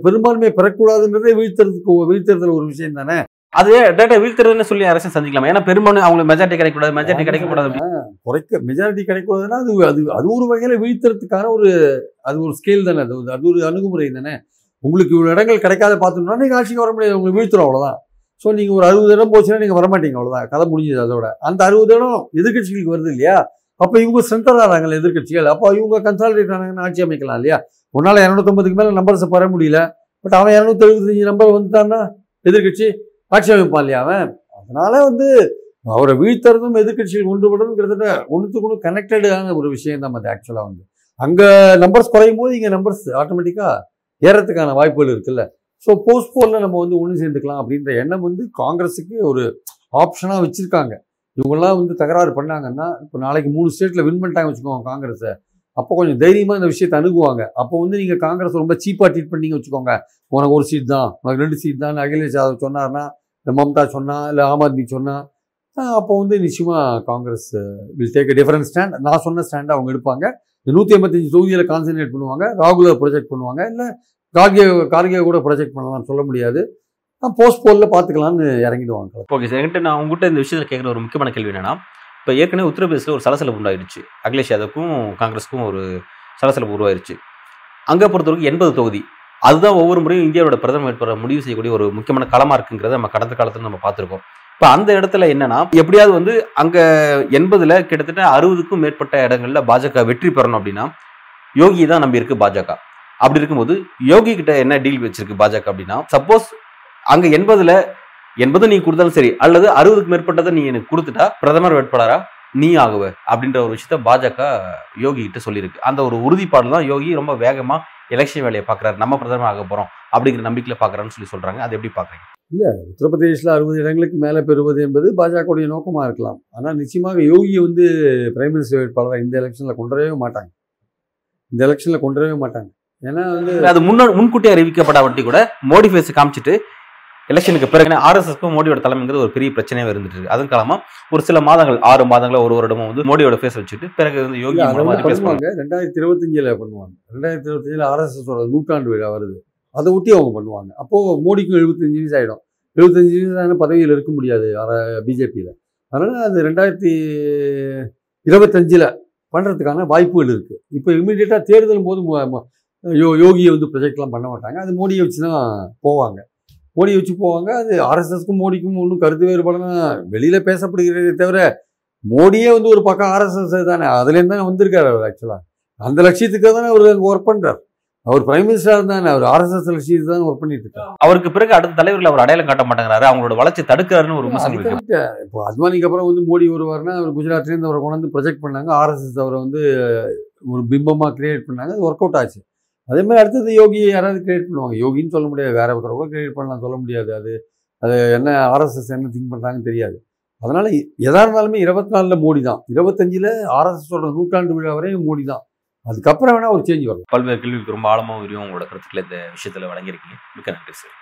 பெரும்பான்மை பெறக்கூடாதுன்றதே வீழ்த்துறதுக்கு வீழ்த்துறதுல ஒரு விஷயம் தானே? அதே டேட்டா வீழ்த்துறதுன்னு சொல்லி அரசு சந்திக்கலாம்? ஏன்னா பெரும்பான்மை அவங்களுக்கு மெஜாரிட்டி கிடைக்கக்கூடாது மெஜாரிட்டி கிடைக்கக்கூடாது. குறைக்க மெஜாரிட்டி கிடைக்கூடாதுன்னா அது அது அது ஒரு வகையில் வீழ்த்துறதுக்கான ஒரு அது ஒரு ஸ்கேல் தானே அது அது ஒரு அணுகுமுறை தானே? உங்களுக்கு இவ்வளோ இடங்கள் கிடைக்காத பார்த்துட்டோம்னா நீங்கள் ஆட்சிக்கு வர முடியாது உங்களுக்கு வீழ்த்துறோம் அவ்வளோதான் ஸோ நீங்கள் ஒரு அறுபது இடம் போச்சுன்னா நீங்கள் வரமாட்டீங்க அவ்வளோதான் கதை முடிஞ்சது அதோட. அந்த அறுபது இடம் எதிர்க்கட்சிகளுக்கு வருது இல்லையா? அப்போ இவங்க சென்டர் ஆகிறாங்கல்ல எதிர்க்கட்சிகள். அப்போ இவங்க கன்சாலிடேட் ஆனாங்கன்னா ஆட்சி அமைக்கலாம் இல்லையா? உன்னால் இரநூத்தொம்பதுக்கு மேலே நம்பர்ஸை பெற முடியல. பட் அவன் இரநூத்தி எழுபத்தஞ்சு நம்பர் வந்துட்டான்னா எதிர்க்கட்சி ஆட்சி அமைப்பான் இல்லையா அவன்? அதனால வந்து அவரை வீழ்த்துறதும் எதிர்கட்சிகள் ஒன்றுபடுறதும் கிட்டத்தட்ட ஒன்றுத்துக்கு ஒன்று கனெக்டடான ஒரு விஷயம் தான் அது ஆக்சுவலாக வந்து. அங்கே நம்பர்ஸ் குறையும் போது இங்கே நம்பர்ஸ் ஆட்டோமேட்டிக்காக ஏறத்துக்கான வாய்ப்புகள் இருக்குல்ல. ஸோ போஸ்ட் போலில் நம்ம வந்து ஒன்று சேர்ந்துக்கலாம் அப்படின்ற எண்ணம் வந்து காங்கிரஸுக்கு ஒரு ஆப்ஷனாக வச்சுருக்காங்க. இவங்கெல்லாம் வந்து தகராறு பண்ணாங்கன்னா இப்போ நாளைக்கு மூணு ஸ்டேட்டில் வின் பண்ணிட்டாங்க வச்சுக்கோங்க காங்கிரஸை. அப்போ கொஞ்சம் தைரியமாக இந்த விஷயத்தை அணுகுவாங்க. அப்போ வந்து நீங்கள் காங்கிரஸ் ரொம்ப சீப்பாக ட்ரீட் பண்ணிங்க வச்சுக்கோங்க. உனக்கு ஒரு சீட் தான் உனக்கு ரெண்டு சீட் தான் அகிலேஷ் யாதவ் சொன்னார்னா மம்தா சொன்னால் இல்லை ஆம் ஆத்மி சொன்னால் அப்போ வந்து நிச்சயமாக Congress will take a difference stand நான் சொன்ன ஸ்டாண்டை அவங்க எடுப்பாங்க. இந்த நூற்றி ஐம்பத்தஞ்சு தொகுதியில் கான்சன்ட்ரேட் பண்ணுவாங்க. ராகுலர் ப்ரொஜெக்ட் பண்ணுவாங்க. இல்லை கார்கே கார்கே கூட ப்ரொஜெக்ட் பண்ணலாம்னு சொல்ல முடியாது. போஸ்ட் போலில் பார்த்துக்கலாம்னு இறங்கிடுவாங்க. ஓகே சார் என்கிட்ட நான் உங்ககிட்ட இந்த விஷயத்தில் கேட்குற ஒரு முக்கியமான கேள்வி என்னன்னா இப்போ ஏற்கனவே உத்தரப்பிரதேசில் ஒரு சலசலப்பு உண்டாயிருச்சு. அகிலேஷ் யாதவுக்கும் காங்கிரஸுக்கும் ஒரு சலசலப்பு உருவாயிருச்சு. அங்கே பொறுத்தவரைக்கும் எண்பது தொகுதி. அதுதான் ஒவ்வொரு முறையும் இந்தியாவோட பிரதமர் வேட்பாளர் முடிவு செய்யக்கூடிய ஒரு முக்கியமான களமாக இருக்குங்கிறத நம்ம கடந்த காலத்தில் நம்ம பார்த்துருக்கோம். இப்போ அந்த இடத்துல என்னன்னா எப்படியாவது வந்து அங்கே எண்பதில் கிட்டத்தட்ட அறுபதுக்கும் மேற்பட்ட இடங்களில் பாஜக வெற்றி பெறணும் அப்படின்னா யோகி தான் நம்பி இருக்கு பாஜக. அப்படி இருக்கும்போது யோகி கிட்ட என்ன டீல் வச்சிருக்கு பாஜக அப்படின்னா சப்போஸ் அங்கே எண்பதில் எண்பது நீ கொடுத்தாலும் சரி அல்லது அறுபதுக்கு மேற்பட்டதை நீ எனக்கு கொடுத்துட்டா பிரதமர் வேட்பாளரா நீ ஆகுவ அப்படின்ற ஒரு விஷயத்த பாஜக யோகி கிட்ட சொல்லியிருக்கு. அந்த ஒரு உறுதிப்பாடு தான் யோகி ரொம்ப வேகமா எலெக்ஷன் வேலையை பார்க்கறாரு. நம்ம பிரதமர் ஆக போறோம் அப்படிங்கிற நம்பிக்கையில பார்க்கறான்னு சொல்லி சொல்றாங்க. அது எப்படி பாக்குறீங்க உத்தரப்பிரதேசில் அறுபது இடங்களுக்கு மேலே பெறுவது என்பது பாஜகவுடைய நோக்கமாக இருக்கலாம். ஆனால் நிச்சயமாக யோகியை வந்து பிரைம் மினிஸ்டர் வேட்பாளராக இந்த எலெக்ஷனில் கொண்டு வரவே மாட்டாங்க. இந்த எலெக்ஷனில் கொண்டு வரவே மாட்டாங்க. ஏன்னா வந்து அது முன்ன முன்கூட்டியே அறிவிக்கப்படாவட்டி கூட மோடி ஃபேஸ் காமிச்சிட்டு எலெக்ஷனுக்கு பிறகு ஆர்எஸ்எஸ்க்கும் மோடியோட தலைமைங்கிறது ஒரு பெரிய பிரச்சனையாக இருந்துட்டு இருக்கு. அதன் காலமா ஒரு சில மாதங்கள் ஆறு மாதங்களோ ஒரு வருடமும் வந்து மோடியோட ஃபேஸ் வச்சுட்டு பிறகு வந்து யோகி பண்ணுவாங்க. ரெண்டாயிரத்தி இருபத்தஞ்சில் பண்ணுவாங்க. ரெண்டாயிரத்தி இருபத்தஞ்சில் ஆர்எஸ்எஸோட நூற்றாண்டு விழா வருது. அதை ஒட்டி அவங்க பண்ணுவாங்க. அப்போது மோடிக்கும் எழுபத்தஞ்சு வயசு ஆகிடும் எழுபத்தஞ்சு வயசான பதவியில் இருக்க முடியாது பிஜேபியில் அதனால் அது ரெண்டாயிரத்தி இருபத்தஞ்சில் பண்ணுறதுக்கான வாய்ப்புகள் இருக்குது இப்போ இமீடியட்டாக தேர்தலும் போது யோ யோகியை வந்து ப்ரொஜெக்ட்லாம் பண்ண மாட்டாங்க. அது மோடியை வச்சு தான் போவாங்க. மோடியை வச்சு போவாங்க. அது ஆர்எஸ்எஸ்க்கும் மோடிக்கும் ஒன்றும் கருத்து வேறுபாடுனா வெளியில் பேசப்படுகிறதே தவிர மோடியே வந்து ஒரு பக்கம் ஆர்எஸ்எஸ் தானே. அதுலேருந்து தானே வந்திருக்காரு அவர் ஆக்சுவலாக அந்த லட்சியத்துக்காக தானே அவர் அங்கே ஒர்க் பண்ணுறார் அவர் பிரைம் மினிஸ்டர் தானே அவர் ஆர்எஸ்எஸ் லட்சியத்துக்கு தான் ஒர்க் பண்ணிட்டு இருக்காரு. அவருக்கு பிறகு அடுத்த தலைவர்கள் அவர் அடையாளம் காட்ட மாட்டேங்கிறாரு. அவங்களோட வளர்ச்சி தடுக்கிறாருன்னு ஒரு விமர்சனம். இப்போ அத்வானிக்கு அப்புறம் வந்து மோடி வருவார்னா அவர் குஜராத்லேருந்து அவரை கொண்டு வந்து ப்ரொஜெக்ட் பண்ணாங்க. ஆர்எஸ்எஸ் அவரை வந்து ஒரு பிம்பமாக கிரியேட் பண்ணாங்க. அது ஒர்க் அவுட் ஆச்சு. அதே மாதிரி அடுத்தது யோகி யாராவது கிரியேட் பண்ணுவாங்க. யோகின்னு சொல்ல முடியாது. வேற ஒருத்தர் கூட கிரியேட் பண்ணலாம் சொல்ல முடியாது. அது அது என்ன ஆர்எஸ்எஸ் என்ன திங்க் பண்ணுறாங்கன்னு தெரியாது. அதனால் எதா இருந்தாலுமே இருபத்தி நாலில் மோடி தான். இருபத்தஞ்சில் ஆர்எஸ்எஸோட நூற்றாண்டு விழா வரையும் மோடி தான். அதுக்கப்புறம் வேணா ஒரு சேஞ்ச் வரும். பல்வேறு கேள்விக்கு ரொம்ப ஆழமாக விரிவும் உங்களோட கருத்துக்களை இந்த விஷயத்துல வழங்கியிருக்கீங்க. மிக்க நன்றி சார்.